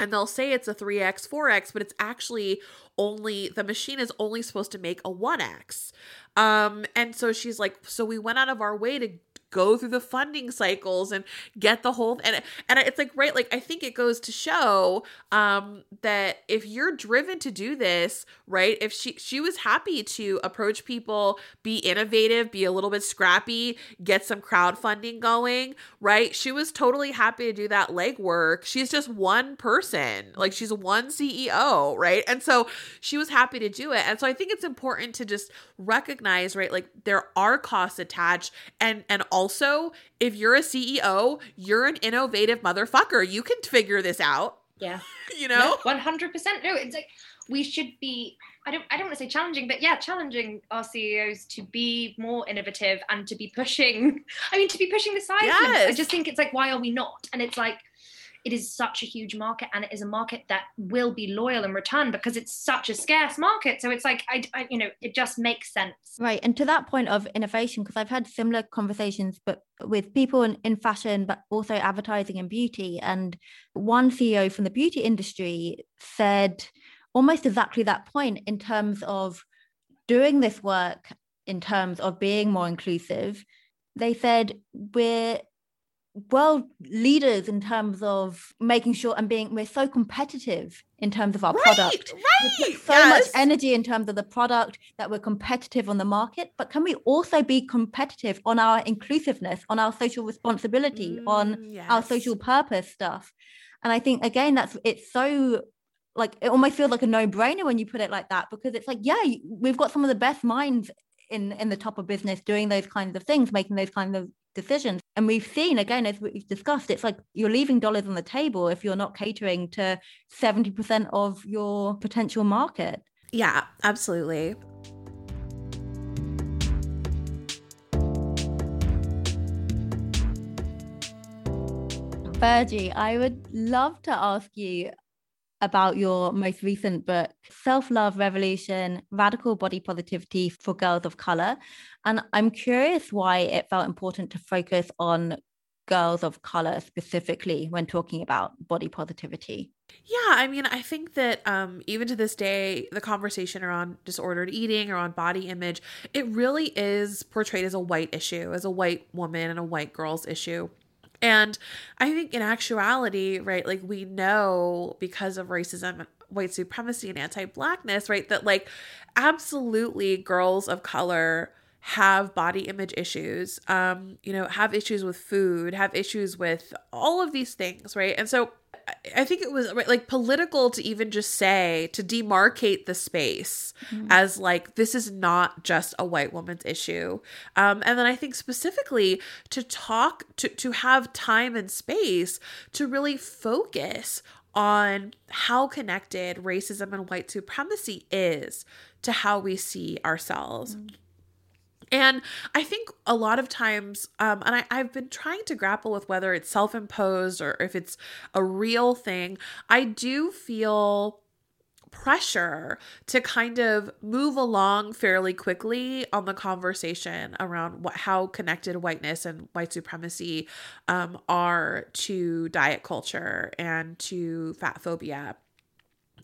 Speaker 1: and they'll say it's a 3x 4x but it's actually only the machine is only supposed to make a 1x um and so she's like so we went out of our way to go through the funding cycles and get the whole and and it's like right like I think it goes to show um that if you're driven to do this right if she she was happy to approach people be innovative be a little bit scrappy get some crowdfunding going right she was totally happy to do that legwork. She's just one person. Like she's one CEO right? And so she was happy to do it. And so I think it's important to just recognize right like there are costs attached and and also if you're a CEO you're an innovative motherfucker you can figure this out
Speaker 4: Yeah.
Speaker 1: you know
Speaker 4: one hundred percent. No, it's like we should be. I don't. I don't want to say challenging, but yeah, challenging our CEOs to be more innovative and to be pushing. I mean, to be pushing the size limits. I just think it's like, why are we not? And it's like, it is such a huge market, and it is a market that will be loyal in return because it's such a scarce market. So it's like, I, I you know, it just makes sense.
Speaker 3: Right. And to that point of innovation, because I've had similar conversations, but with people in, in fashion, but also advertising and beauty. And one CEO from the beauty industry said almost exactly that point in terms of doing this work, in terms of being more inclusive. They said, we're world leaders in terms of making sure and being we're so competitive in terms of our
Speaker 1: Right,
Speaker 3: product.
Speaker 1: Right,
Speaker 3: so much energy in terms of the product that we're competitive on the market, but can we also be competitive on our inclusiveness, on our social responsibility, on
Speaker 1: Mm,
Speaker 3: our social purpose stuff? And I think again, that's it's so like it almost feels like a no-brainer when you put it like that because it's like, yeah, we've got some of the best minds in in the top of business doing those kinds of things, making those kinds of decisions. And we've seen again, as we've discussed, it's like you're leaving dollars on the table if you're not catering to 70% of your potential market.
Speaker 1: Yeah, absolutely.
Speaker 3: Virgie, I would love to ask you about your most recent book, Self Love Revolution Radical Body Positivity for Girls of Color. And I'm curious why it felt important to focus on girls of color specifically when talking about body positivity.
Speaker 1: Yeah, I mean, I think that um, even to this day, the conversation around disordered eating or on body image, it really is portrayed as a white issue, as a white woman and a white girl's issue. And I think in actuality, right, like we know because of racism, white supremacy, and anti blackness, right, that like absolutely girls of color have body image issues, um, you know, have issues with food, have issues with all of these things, right? And so I- think it was like political to even just say to demarcate the space as like this is not just a white woman's issue. Um, and then I think specifically to talk to to have time and space to really focus on how connected racism and white supremacy is to how we see ourselves. And I think a lot of times, um, and I, I've been trying to grapple with whether it's self imposed or if it's a real thing. I do feel pressure to kind of move along fairly quickly on the conversation around what how connected whiteness and white supremacy um, are to diet culture and to fat phobia.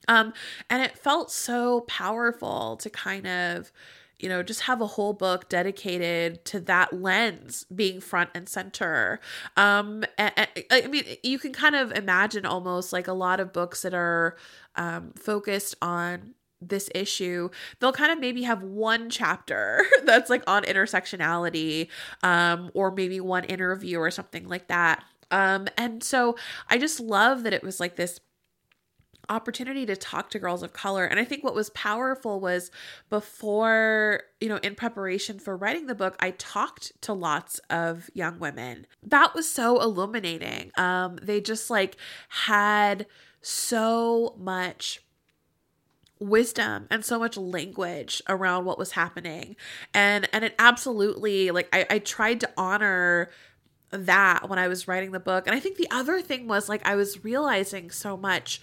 Speaker 1: Um, and it felt so powerful to kind of you know, just have a whole book dedicated to that lens being front and center. Um, and, and- I mean, you can kind of imagine almost like a lot of books that are um, focused on this issue they'll kind of maybe have one chapter that's like on intersectionality um or maybe one interview or something like that um and so i just love that it was like this opportunity to talk to girls of color. And I think what was powerful was before, you know, in preparation for writing the book, I talked to lots of young women. That was so illuminating. Um, they just like had so much wisdom and so much language around what was happening and and it absolutely like I, I tried to honor that when I was writing the book. And I think the other thing was like I was realizing so much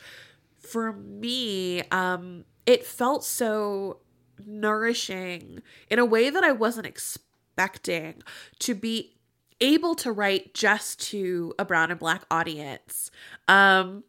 Speaker 1: for me, um, it felt so nourishing in a way that I wasn't expecting to be able to write just to a brown and black audience. Um,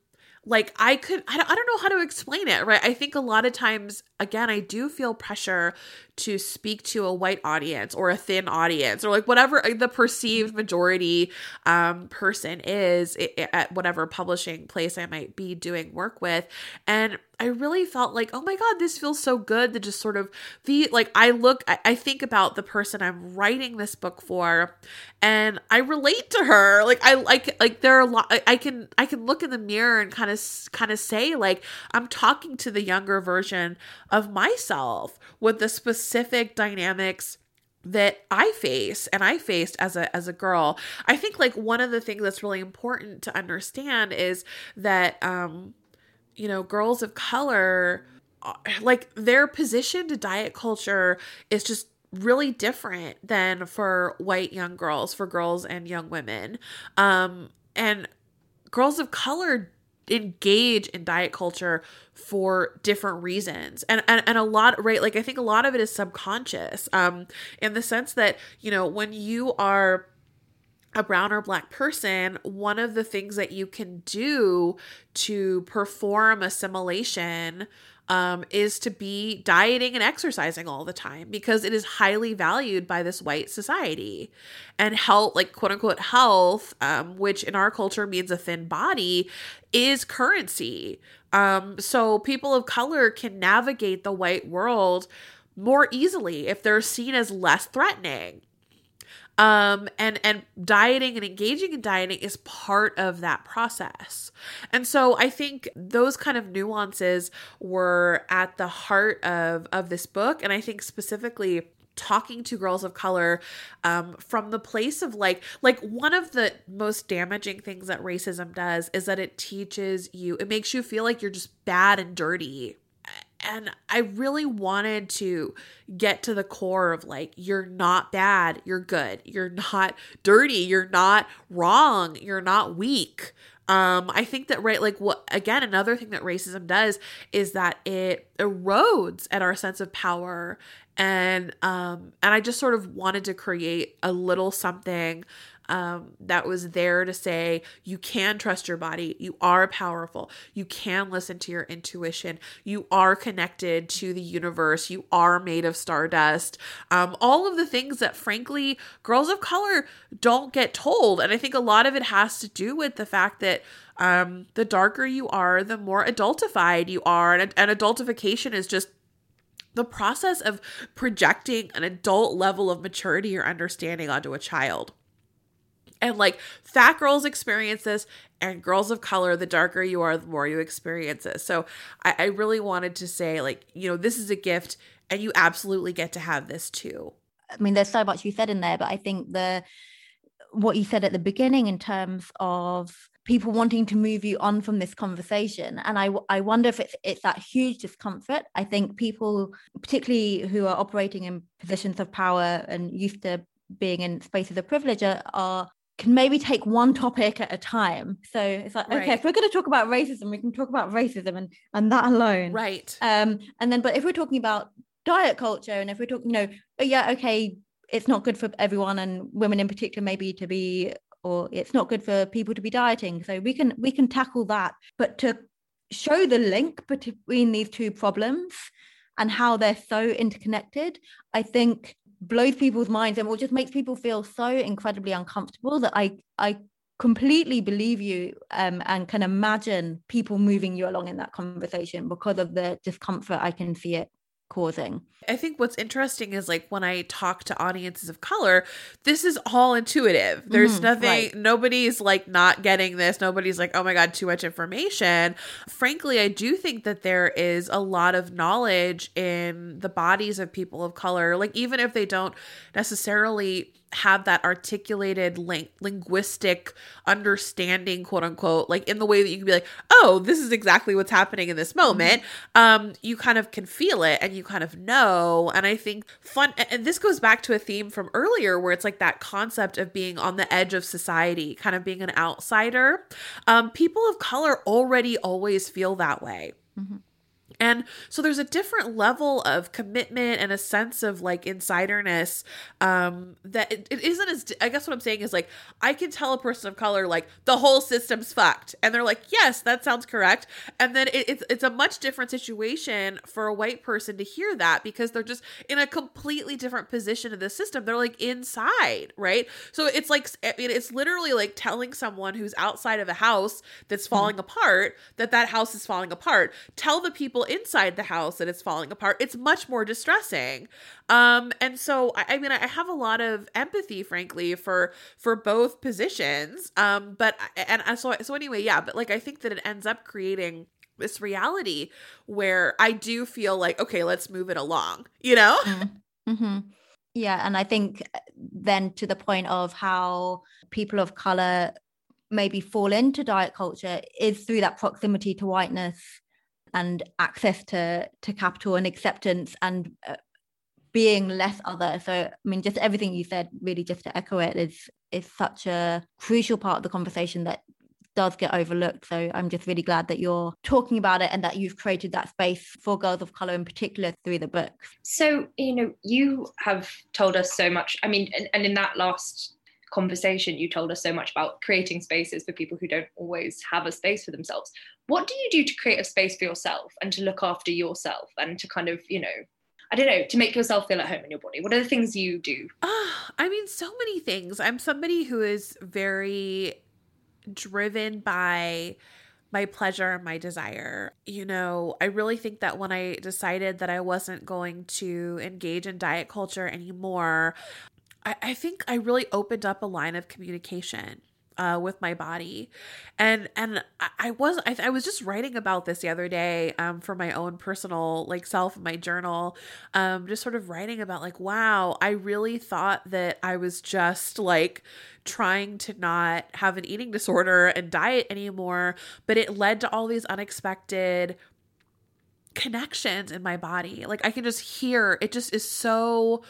Speaker 1: like I could, I don't, I don't know how to explain it, right? I think a lot of times, again, I do feel pressure to speak to a white audience or a thin audience or like whatever the perceived majority um, person is at whatever publishing place I might be doing work with. And I really felt like, oh my God, this feels so good to just sort of be like, I look, I, I think about the person I'm writing this book for and I relate to her. Like, I like, like there are a lot, I, I can, I can look in the mirror and kind of, kind of say, like, I'm talking to the younger version of myself with the specific dynamics that I face and I faced as a as a girl. I think like one of the things that's really important to understand is that um you know, girls of color uh, like their position to diet culture is just really different than for white young girls, for girls and young women. Um and girls of color engage in diet culture for different reasons and, and and a lot right like i think a lot of it is subconscious um in the sense that you know when you are a brown or black person, one of the things that you can do to perform assimilation um, is to be dieting and exercising all the time because it is highly valued by this white society. And health, like quote unquote health, um, which in our culture means a thin body, is currency. Um, so people of color can navigate the white world more easily if they're seen as less threatening um and and dieting and engaging in dieting is part of that process. And so i think those kind of nuances were at the heart of of this book. And i think specifically talking to girls of color um, from the place of like like one of the most damaging things that racism does is that it teaches you it makes you feel like you're just bad and dirty and I really wanted to get to the core of like, you're not bad, you're good, you're not dirty, you're not wrong, you're not weak. Um, I think that right, like what again, another thing that racism does is that it erodes at our sense of power and um and I just sort of wanted to create a little something um, that was there to say you can trust your body, you are powerful, you can listen to your intuition, you are connected to the universe, you are made of stardust. Um, all of the things that, frankly, girls of color don't get told. And I think a lot of it has to do with the fact that um, the darker you are, the more adultified you are. And, and adultification is just the process of projecting an adult level of maturity or understanding onto a child. And like fat girls experience this, and girls of color, the darker you are, the more you experience it. So I, I really wanted to say, like, you know, this is a gift, and you absolutely get to have this too.
Speaker 3: I mean, there's so much you said in there, but I think the what you said at the beginning in terms of people wanting to move you on from this conversation and i i wonder if it's it's that huge discomfort i think people particularly who are operating in positions of power and used to being in spaces of privilege are, are can maybe take one topic at a time. So it's like, okay, right. if we're going to talk about racism, we can talk about racism and and that alone.
Speaker 1: Right.
Speaker 3: Um, and then, but if we're talking about diet culture, and if we're talking, you know, oh yeah, okay, it's not good for everyone and women in particular, maybe to be, or it's not good for people to be dieting. So we can we can tackle that, but to show the link between these two problems and how they're so interconnected, I think blows people's minds and will just makes people feel so incredibly uncomfortable that I I completely believe you um, and can imagine people moving you along in that conversation because of the discomfort I can see it causing.
Speaker 1: I think what's interesting is like when I talk to audiences of color, this is all intuitive. There's mm, nothing, right. nobody's like not getting this. Nobody's like, oh my God, too much information. Frankly, I do think that there is a lot of knowledge in the bodies of people of color. Like, even if they don't necessarily have that articulated ling- linguistic understanding quote unquote like in the way that you can be like oh this is exactly what's happening in this moment mm-hmm. um you kind of can feel it and you kind of know and i think fun and this goes back to a theme from earlier where it's like that concept of being on the edge of society kind of being an outsider um people of color already always feel that way mm-hmm. And so there's a different level of commitment and a sense of like insiderness um, that it, it isn't as, I guess what I'm saying is like, I can tell a person of color, like, the whole system's fucked. And they're like, yes, that sounds correct. And then it, it's, it's a much different situation for a white person to hear that because they're just in a completely different position in the system. They're like inside, right? So it's like, I mean, it's literally like telling someone who's outside of a house that's falling mm-hmm. apart that that house is falling apart. Tell the people inside the house that it's falling apart, it's much more distressing. Um, and so I, I mean, I have a lot of empathy, frankly, for for both positions. Um, but and so so anyway, yeah. But like, I think that it ends up creating this reality where I do feel like, okay, let's move it along. You know.
Speaker 3: Mm-hmm. mm-hmm. Yeah, and I think then to the point of how people of color maybe fall into diet culture is through that proximity to whiteness and access to to capital and acceptance and uh, being less other. So i mean just everything you said really just to echo it is is such a crucial part of the conversation that does get overlooked. So i'm just really glad that you're talking about it and that you've created that space for girls of color in particular through the book.
Speaker 4: So you know you have told us so much i mean and, and in that last conversation, you told us so much about creating spaces for people who don't always have a space for themselves. What do you do to create a space for yourself and to look after yourself and to kind of, you know, I don't know, to make yourself feel at home in your body? What are the things you do?
Speaker 1: Ah, I mean, so many things. I'm somebody who is very driven by my pleasure and my desire. You know, I really think that when I decided that I wasn't going to engage in diet culture anymore, I, I think I really opened up a line of communication uh, with my body, and and I, was I, I, was just writing about this the other day um, for my own personal like self my journal, um, just sort of writing about like wow I really thought that I was just like trying to not have an eating disorder and diet anymore, but it led to all these unexpected connections in my body. Like I can just hear it just is so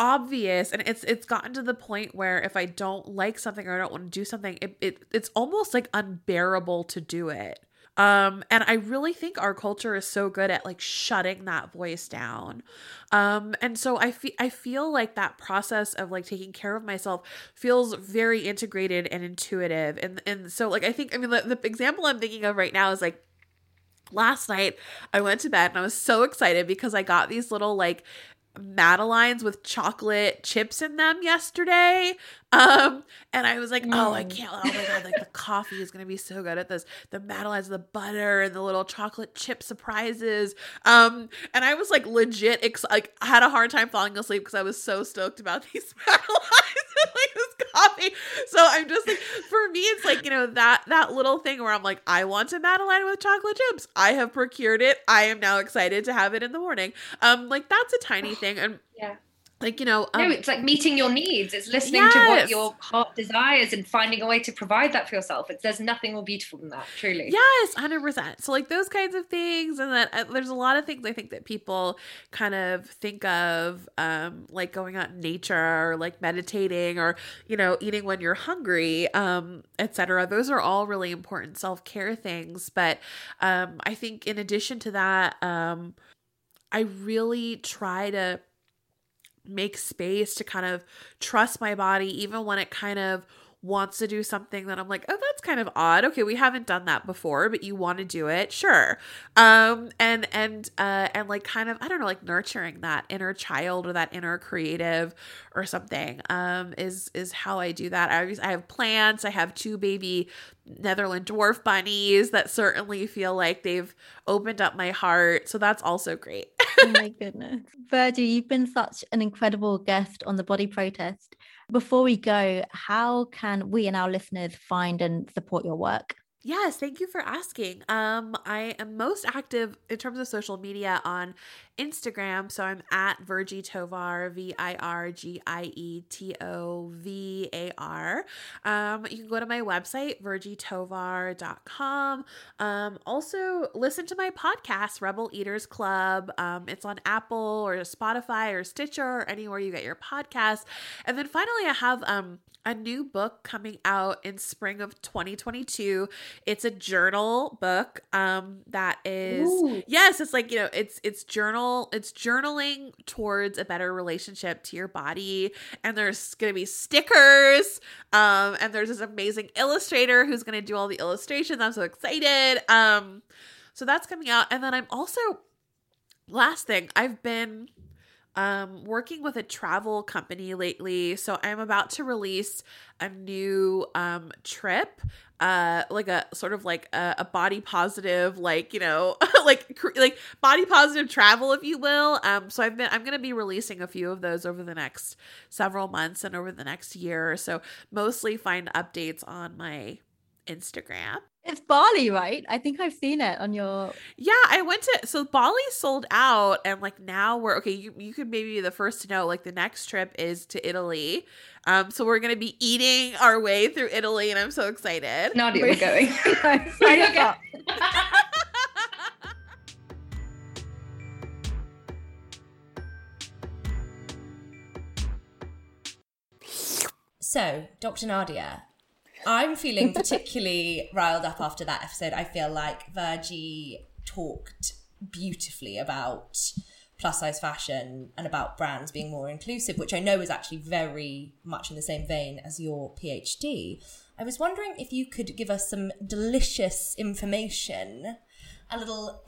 Speaker 1: obvious and it's it's gotten to the point where if I don't like something or I don't want to do something, it, it it's almost like unbearable to do it. Um, and I really think our culture is so good at like shutting that voice down. Um, and so I feel I feel like that process of like taking care of myself feels very integrated and intuitive. And and so like I think I mean the, the example I'm thinking of right now is like last night I went to bed and I was so excited because I got these little like Madeleines with chocolate chips in them yesterday. Um, and I was like, mm. oh, I mm. can't. Oh my god, like the coffee is gonna be so good at this. The Madeleines, the butter, and the little chocolate chip surprises. Um, and I was like legit, ex- like I had a hard time falling asleep because I was so stoked about these Madeleines and like this coffee. So I'm just like, for me, it's like you know that that little thing where I'm like, I want a Madeleine with chocolate chips. I have procured it. I am now excited to have it in the morning. Um, like that's a tiny thing, and
Speaker 4: yeah
Speaker 1: like you know
Speaker 4: um, no it's like meeting your needs. It's listening yes. to what your heart desires and finding a way to provide that for yourself. It's there's nothing more beautiful than that truly.
Speaker 1: Yes 100% so like those kinds of things and then uh, there's a lot of things i think that people kind of think of um like going out in nature or like meditating or you know eating when you're hungry um etc those are all really important self-care things but um i think in addition to that um i really try to make space to kind of trust my body even when it kind of wants to do something that I'm like, oh, that's kind of odd. Okay, we haven't done that before, but you want to do it, sure. Um, and and uh, and like kind of I don't know, like nurturing that inner child or that inner creative or something. Um, is is how I do that. I I have plants. I have two baby Netherland dwarf bunnies that certainly feel like they've opened up my heart. So that's also great.
Speaker 3: oh my goodness. Virgie, you've been such an incredible guest on the body protest. Before we go, how can we and our listeners find and support your work?
Speaker 1: Yes, thank you for asking. Um, I am most active in terms of social media on Instagram. So I'm at Virgie Tovar, V I R G I E T O V A R. Um, you can go to my website, virgietovar.com. Um, also, listen to my podcast, Rebel Eaters Club. Um, it's on Apple or Spotify or Stitcher or anywhere you get your podcasts. And then finally, I have um, a new book coming out in spring of 2022. It's a journal book um that is Ooh. yes, it's like, you know, it's it's journal it's journaling towards a better relationship to your body and there's going to be stickers um and there's this amazing illustrator who's going to do all the illustrations. I'm so excited. Um so that's coming out and then I'm also last thing, I've been um, working with a travel company lately. So I'm about to release a new um, trip, uh, like a sort of like a, a body positive, like you know, like like body positive travel, if you will. Um, so I've been I'm going to be releasing a few of those over the next several months and over the next year. So mostly find updates on my Instagram.
Speaker 3: It's Bali, right? I think I've seen it on your.
Speaker 1: Yeah, I went to so Bali sold out, and like now we're okay. You you could maybe be the first to know. Like the next trip is to Italy, um. So we're gonna be eating our way through Italy, and I'm so excited.
Speaker 4: Nadia, we're going.
Speaker 5: So, Dr. Nadia, I'm feeling particularly riled up after that episode. I feel like Virgie talked beautifully about
Speaker 2: plus size fashion and about brands being more inclusive, which I know is actually very much in the same vein as your PhD. I was wondering if you could give us some delicious information, a little,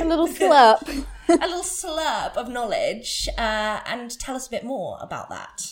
Speaker 3: A little slurp.
Speaker 2: a little slurp of knowledge, uh, and tell us a bit more about that.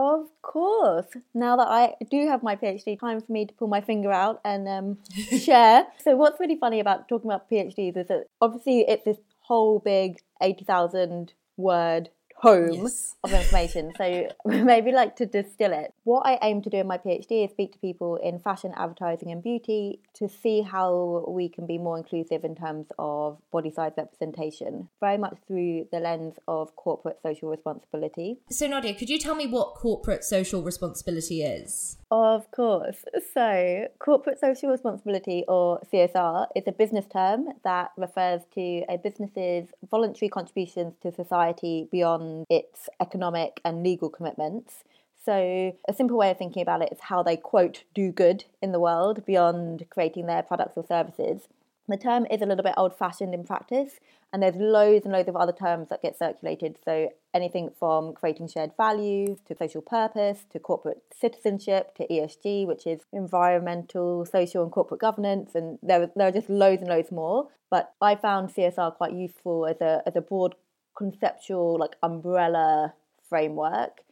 Speaker 3: Of course. Now that I do have my PhD, time for me to pull my finger out and um, share. So, what's really funny about talking about PhDs is that obviously it's this whole big 80,000 word home
Speaker 2: Yes.
Speaker 3: of information. So, maybe like to distill it. What I aim to do in my PhD is speak to people in fashion, advertising, and beauty to see how we can be more inclusive in terms of body size representation, very much through the lens of corporate social responsibility.
Speaker 2: So, Nadia, could you tell me what corporate social responsibility is?
Speaker 3: Of course. So, corporate social responsibility or CSR is a business term that refers to a business's voluntary contributions to society beyond its economic and legal commitments. So, a simple way of thinking about it is how they quote do good in the world beyond creating their products or services. The term is a little bit old fashioned in practice, and there's loads and loads of other terms that get circulated. So, anything from creating shared value to social purpose to corporate citizenship to ESG, which is environmental, social, and corporate governance. And there, there are just loads and loads more. But I found CSR quite useful as a, as a broad conceptual, like umbrella framework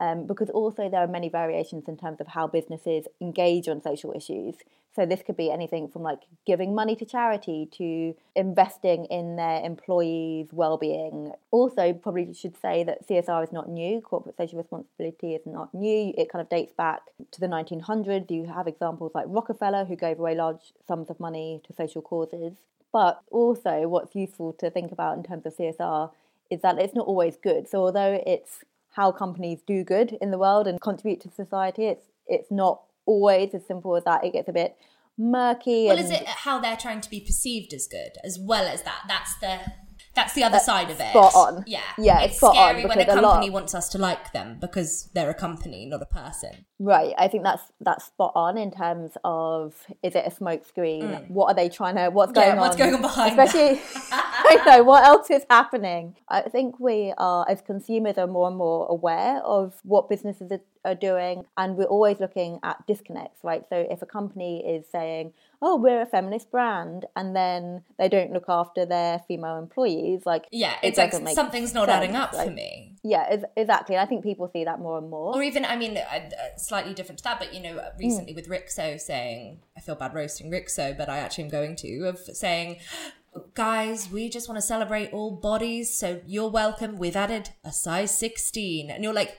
Speaker 3: um, because also there are many variations in terms of how businesses engage on social issues. So this could be anything from like giving money to charity to investing in their employees' well-being. Also, probably should say that CSR is not new. Corporate social responsibility is not new. It kind of dates back to the 1900s. You have examples like Rockefeller, who gave away large sums of money to social causes. But also, what's useful to think about in terms of CSR is that it's not always good. So although it's how companies do good in the world and contribute to society. It's it's not always as simple as that. It gets a bit murky.
Speaker 2: Well, is it how they're trying to be perceived as good, as well as that? That's the that's the other side of it.
Speaker 3: spot on.
Speaker 2: Yeah,
Speaker 3: Yeah, it's
Speaker 2: it's
Speaker 3: spot on
Speaker 2: scary when a
Speaker 3: because a
Speaker 2: company wants us to like them because they're a company, not a person.
Speaker 3: right? I think that's that's spot on in terms of is it a smoke screen? What are they trying to? What's
Speaker 2: Mm. Yeah,
Speaker 3: going
Speaker 2: what's
Speaker 3: on?
Speaker 2: What's going on behind?
Speaker 3: Especially, I know what else is happening. I think we are as consumers are more and more aware of what businesses are, are doing, and we're always looking at disconnects, right? So if a company is saying, "Oh, we're a feminist brand," and then they don't look after their female employees, like
Speaker 2: Yeah,
Speaker 3: it
Speaker 2: it's like something's not
Speaker 3: sense,
Speaker 2: adding up
Speaker 3: like-
Speaker 2: for me.
Speaker 3: Yeah, exactly. I think people see that more and more.
Speaker 2: Or even, I mean, uh, uh, slightly different to that, but you know,
Speaker 3: Mm.
Speaker 2: recently with Rixo saying, I feel bad roasting Rixo, but I actually am going to, of saying, guys, we just want to celebrate all bodies, so you're welcome. We've added a size 16. And you're like,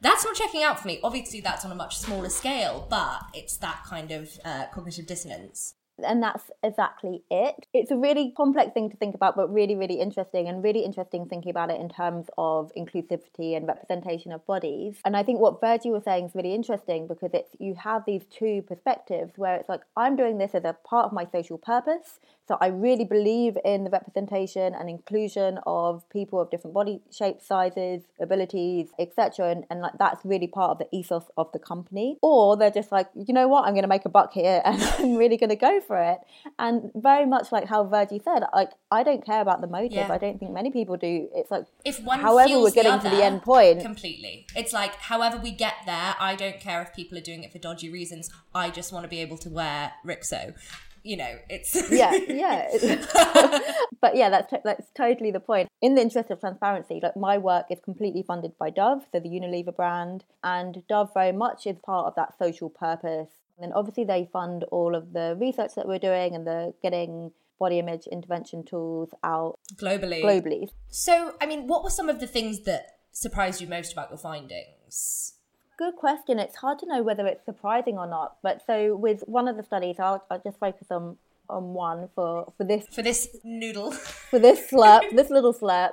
Speaker 2: that's not checking out for me. Obviously, that's on a much smaller scale, but it's that kind of uh, cognitive dissonance.
Speaker 3: And that's exactly it. It's a really complex thing to think about, but really, really interesting, and really interesting thinking about it in terms of inclusivity and representation of bodies. And I think what Virgie was saying is really interesting because it's you have these two perspectives where it's like I'm doing this as a part of my social purpose. So I really believe in the representation and inclusion of people of different body shapes, sizes, abilities, etc. And, and like that's really part of the ethos of the company. Or they're just like, you know what, I'm going to make a buck here and I'm really going to go for it. And very much like how Virgie said, like I don't care about the motive.
Speaker 2: Yeah.
Speaker 3: I don't think many people do. It's like
Speaker 2: If one
Speaker 3: however we're getting
Speaker 2: the
Speaker 3: to the end point.
Speaker 2: completely it's like however we get there i don't care if people are doing it for dodgy reasons i just want to be able to wear rixo you know it's
Speaker 3: yeah, yeah. but yeah, that's that's totally the point. In the interest of transparency, like my work is completely funded by Dove, so the Unilever brand, and Dove very much is part of that social purpose. And then obviously they fund all of the research that we're doing and the getting body image intervention tools out
Speaker 2: globally
Speaker 3: globally.
Speaker 2: so i mean what were some of the things that surprised you most about your findings
Speaker 3: Good question. It's hard to know whether it's surprising or not. But so with one of the studies, I'll, I'll just focus on on one for for this
Speaker 2: for this noodle
Speaker 3: for this slurp, this little slurp.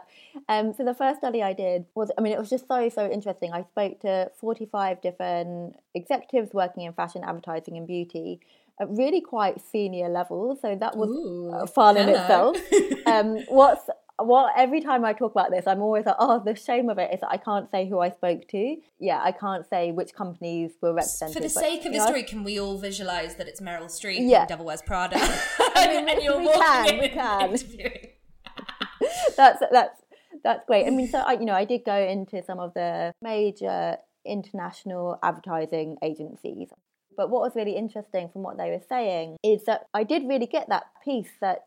Speaker 3: Um, so the first study I did was, I mean, it was just so so interesting. I spoke to forty five different executives working in fashion, advertising, and beauty at really quite senior levels. So that was
Speaker 2: Ooh,
Speaker 3: uh, fun in itself. um, what's what every time I talk about this, I'm always like, oh, the shame of it is that I can't say who I spoke to. Yeah, I can't say which companies were represented.
Speaker 2: for the
Speaker 3: but,
Speaker 2: sake of the
Speaker 3: know,
Speaker 2: story can we all visualize that it's meryl streep
Speaker 3: Yeah.
Speaker 2: devil wears prada and, and you're
Speaker 3: we
Speaker 2: walking
Speaker 3: can,
Speaker 2: in
Speaker 3: we can. that's that's That's great. I mean, so I, you know, I did go into some of the major international advertising agencies. But what was really interesting from what they were saying is that I did really get that piece that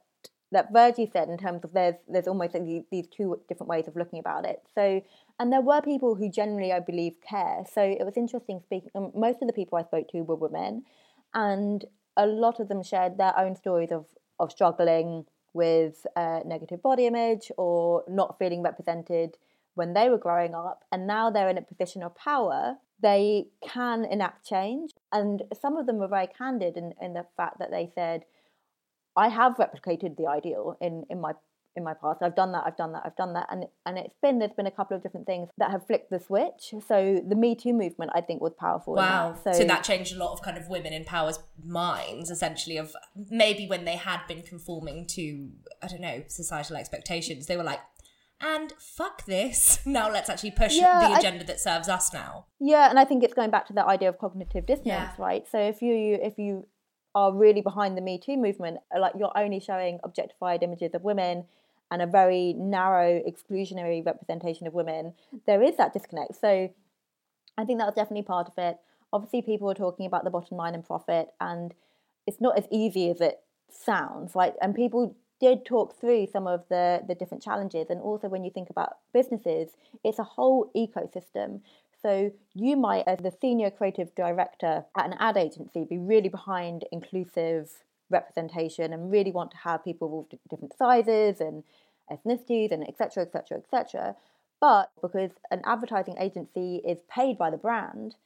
Speaker 3: that Virgie said in terms of there's there's almost like these, two different ways of looking about it. So and there were people who generally, I believe, care. So it was interesting speaking. Um, most of the people I spoke to were women, and a lot of them shared their own stories of of struggling with uh, negative body image or not feeling represented when they were growing up, and now they're in a position of power. They can enact change, and some of them were very candid in, in the fact that they said, "I have replicated the ideal in in my in my past. I've done that, I've done that, I've done that, and and it's been there's been a couple of different things that have flicked the switch. So the Me Too movement, I think, was powerful.
Speaker 2: Wow!
Speaker 3: That.
Speaker 2: So, so, that changed a lot of kind of women in power's minds, essentially, of maybe when they had been conforming to I don't know societal expectations, they were like. And fuck this. Now let's actually push yeah, the agenda I, that serves us now.
Speaker 3: Yeah, and I think it's going back to that idea of cognitive dissonance, yeah. right? So if you if you are really behind the Me Too movement, uh, like you're only showing objectified images of women, and a very narrow exclusionary representation of women, there is that disconnect. So I think that was definitely part of it. Obviously, people are talking about the bottom line and profit, and it's not as easy as it sounds. Like, and people did talk through some of the the different challenges, and also when you think about businesses, it's a whole ecosystem. So you might, as the senior creative director at an ad agency, be really behind inclusive representation and really want to have people with different sizes and ethnicities and etc etc etc but because an advertising agency is paid by the brand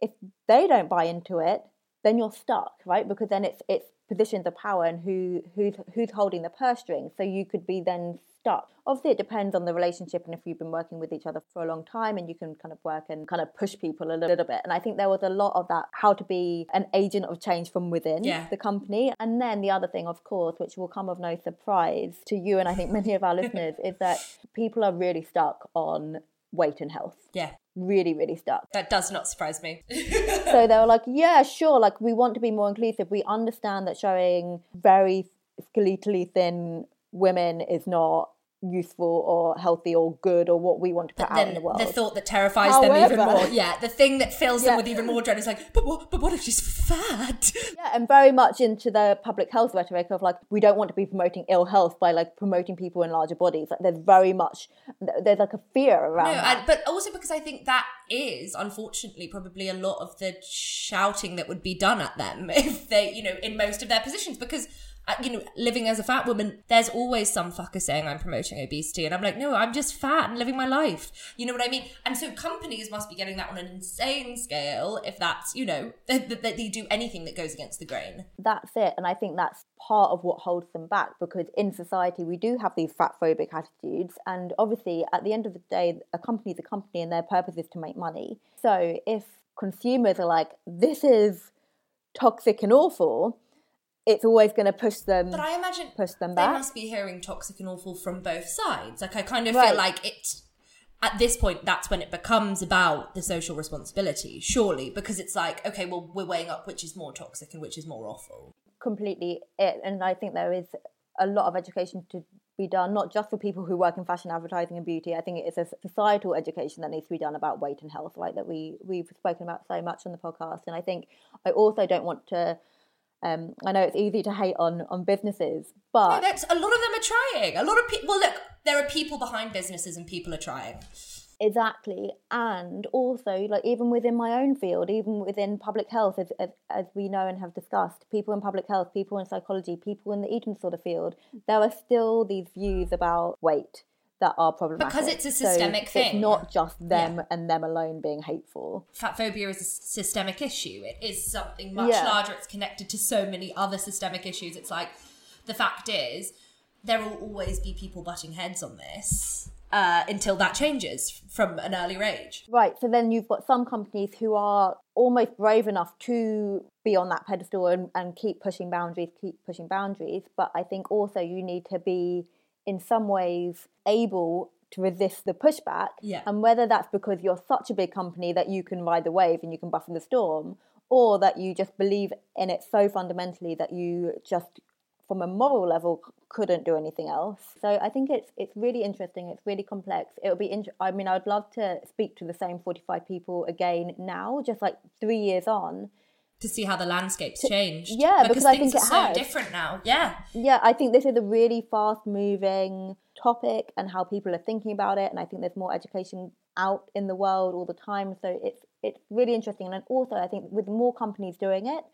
Speaker 3: if they don't buy into it then you're stuck right? Because then it's it's positions of power and who who's who's holding the purse strings so you could be then stuck. Obviously, it depends on the relationship and if you've been working with each other for a long time and you can kind of work and kind of push people a little bit. And I think there was a lot of that how to be an agent of change from within yeah. the company. And then the other thing, of course, which will come of no surprise to you and I think many of our listeners, is that people are really stuck on weight and health.
Speaker 2: Yeah.
Speaker 3: Really, really stuck.
Speaker 2: That does not surprise me.
Speaker 3: so they were like, yeah, sure. Like, we want to be more inclusive. We understand that showing very skeletally thin women is not useful or healthy or good or what we want to put out in the world.
Speaker 2: The thought that terrifies However, them even more. Yeah, the thing that fills yeah. them with even more dread is like, but what, but what if she's fat?
Speaker 3: Yeah, and very much into the public health rhetoric of like, we don't want to be promoting ill health by like promoting people in larger bodies. Like, there's very much, there's like a fear around no,
Speaker 2: and, but also because I think that is unfortunately probably a lot of the shouting that would be done at them if they, you know, in most of their positions because you know, living as a fat woman, there's always some fucker saying I'm promoting obesity. And I'm like, no, I'm just fat and living my life. You know what I mean? And so companies must be getting that on an insane scale if that's, you know, that, they do anything that goes against the grain.
Speaker 3: That's it. And I think that's part of what holds them back because in society we do have these fat phobic attitudes. And obviously, at the end of the day, a company is a company and their purpose is to make money. So if consumers are like, this is toxic and awful, it's always going to push them.
Speaker 2: But I imagine
Speaker 3: push them back.
Speaker 2: They must be hearing toxic and awful from both sides. Like I kind of right. feel like it. At this point, that's when it becomes about the social responsibility, surely, because it's like, okay, well, we're weighing up which is more toxic and which is more awful.
Speaker 3: Completely, it, and I think there is a lot of education to be done, not just for people who work in fashion, advertising, and beauty. I think it is a societal education that needs to be done about weight and health, right? That we we've spoken about so much on the podcast, and I think I also don't want to um, I know it's easy to hate on on businesses, but
Speaker 2: no, a lot of them are trying. A lot of people. Well, look, there are people behind businesses, and people are trying.
Speaker 3: Exactly, and also like even within my own field, even within public health, as, as, as we know and have discussed, people in public health, people in psychology, people in the eating disorder field, there are still these views about weight that are problematic.
Speaker 2: Because it's a systemic
Speaker 3: so
Speaker 2: thing.
Speaker 3: It's not just them yeah. and them alone being hateful.
Speaker 2: Fat phobia is a systemic issue. It is something much yeah. larger. It's connected to so many other systemic issues. It's like the fact is there will always be people butting heads on this. Uh, until that changes from an earlier age.
Speaker 3: Right. So then you've got some companies who are almost brave enough to be on that pedestal and, and keep pushing boundaries, keep pushing boundaries. But I think also you need to be in some ways able to resist the pushback.
Speaker 2: Yeah.
Speaker 3: And whether that's because you're such a big company that you can ride the wave and you can buffer the storm, or that you just believe in it so fundamentally that you just from a moral level couldn't do anything else. So I think it's it's really interesting. It's really complex. It'll be. Int- I mean, I'd love to speak to the same forty five people again now, just like three years on.
Speaker 2: To see how the landscape's changed.
Speaker 3: yeah, because I
Speaker 2: things
Speaker 3: think it
Speaker 2: are so
Speaker 3: has.
Speaker 2: different now. Yeah.
Speaker 3: Yeah, I think this is a really fast moving topic and how people are thinking about it. And I think there's more education out in the world all the time. So it's it's really interesting. And also, I think with more companies doing it,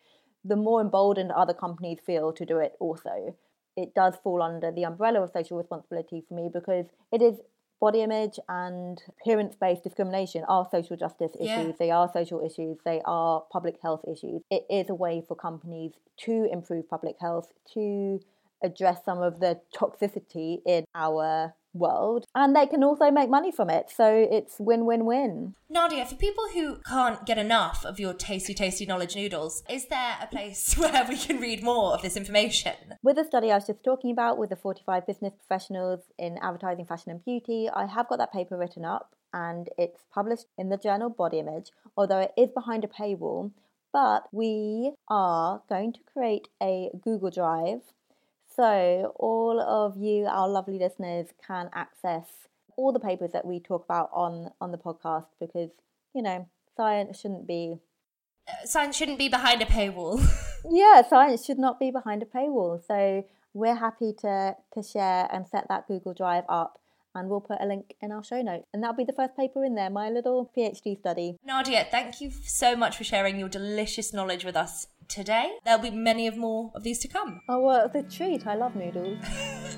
Speaker 3: the more emboldened other companies feel to do it also. It does fall under the umbrella of social responsibility for me because it is body image and appearance based discrimination are social justice issues,
Speaker 2: Yeah.
Speaker 3: they are social issues, they are public health issues. It is a way for companies to improve public health, to address some of the toxicity in our world, and they can also make money from it. So it's win win win.
Speaker 2: Nadia, for people who can't get enough of your tasty, tasty knowledge noodles, is there a place where we can read more of this information?
Speaker 3: With the study I was just talking about with the 45 business professionals in advertising, fashion, and beauty, I have got that paper written up and it's published in the journal Body Image, although it is behind a paywall. But we are going to create a Google Drive so all of you, our lovely listeners, can access all the papers that we talk about on on the podcast because you know science shouldn't be
Speaker 2: Science shouldn't be behind a paywall.
Speaker 3: yeah science should not be behind a paywall so we're happy to to share and set that google drive up and we'll put a link in our show notes and that'll be the first paper in there my little phd study
Speaker 2: Nadia, thank you so much for sharing your delicious knowledge with us today. There'll be many of more of these to come.
Speaker 3: oh well it's a treat i love noodles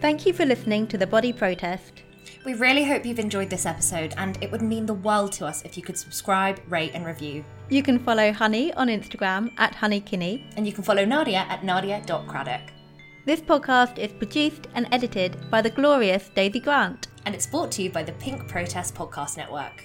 Speaker 3: thank you for listening to the body protest
Speaker 2: We really hope you've enjoyed this episode, and it would mean the world to us if you could subscribe, rate, and review.
Speaker 3: you can follow honey on instagram at honeykinny
Speaker 2: And you can follow Nadia at nadia.craddock.
Speaker 3: This podcast is produced and edited by the glorious Daisy Grant.
Speaker 2: And it's brought to you by the Pink Protest Podcast Network.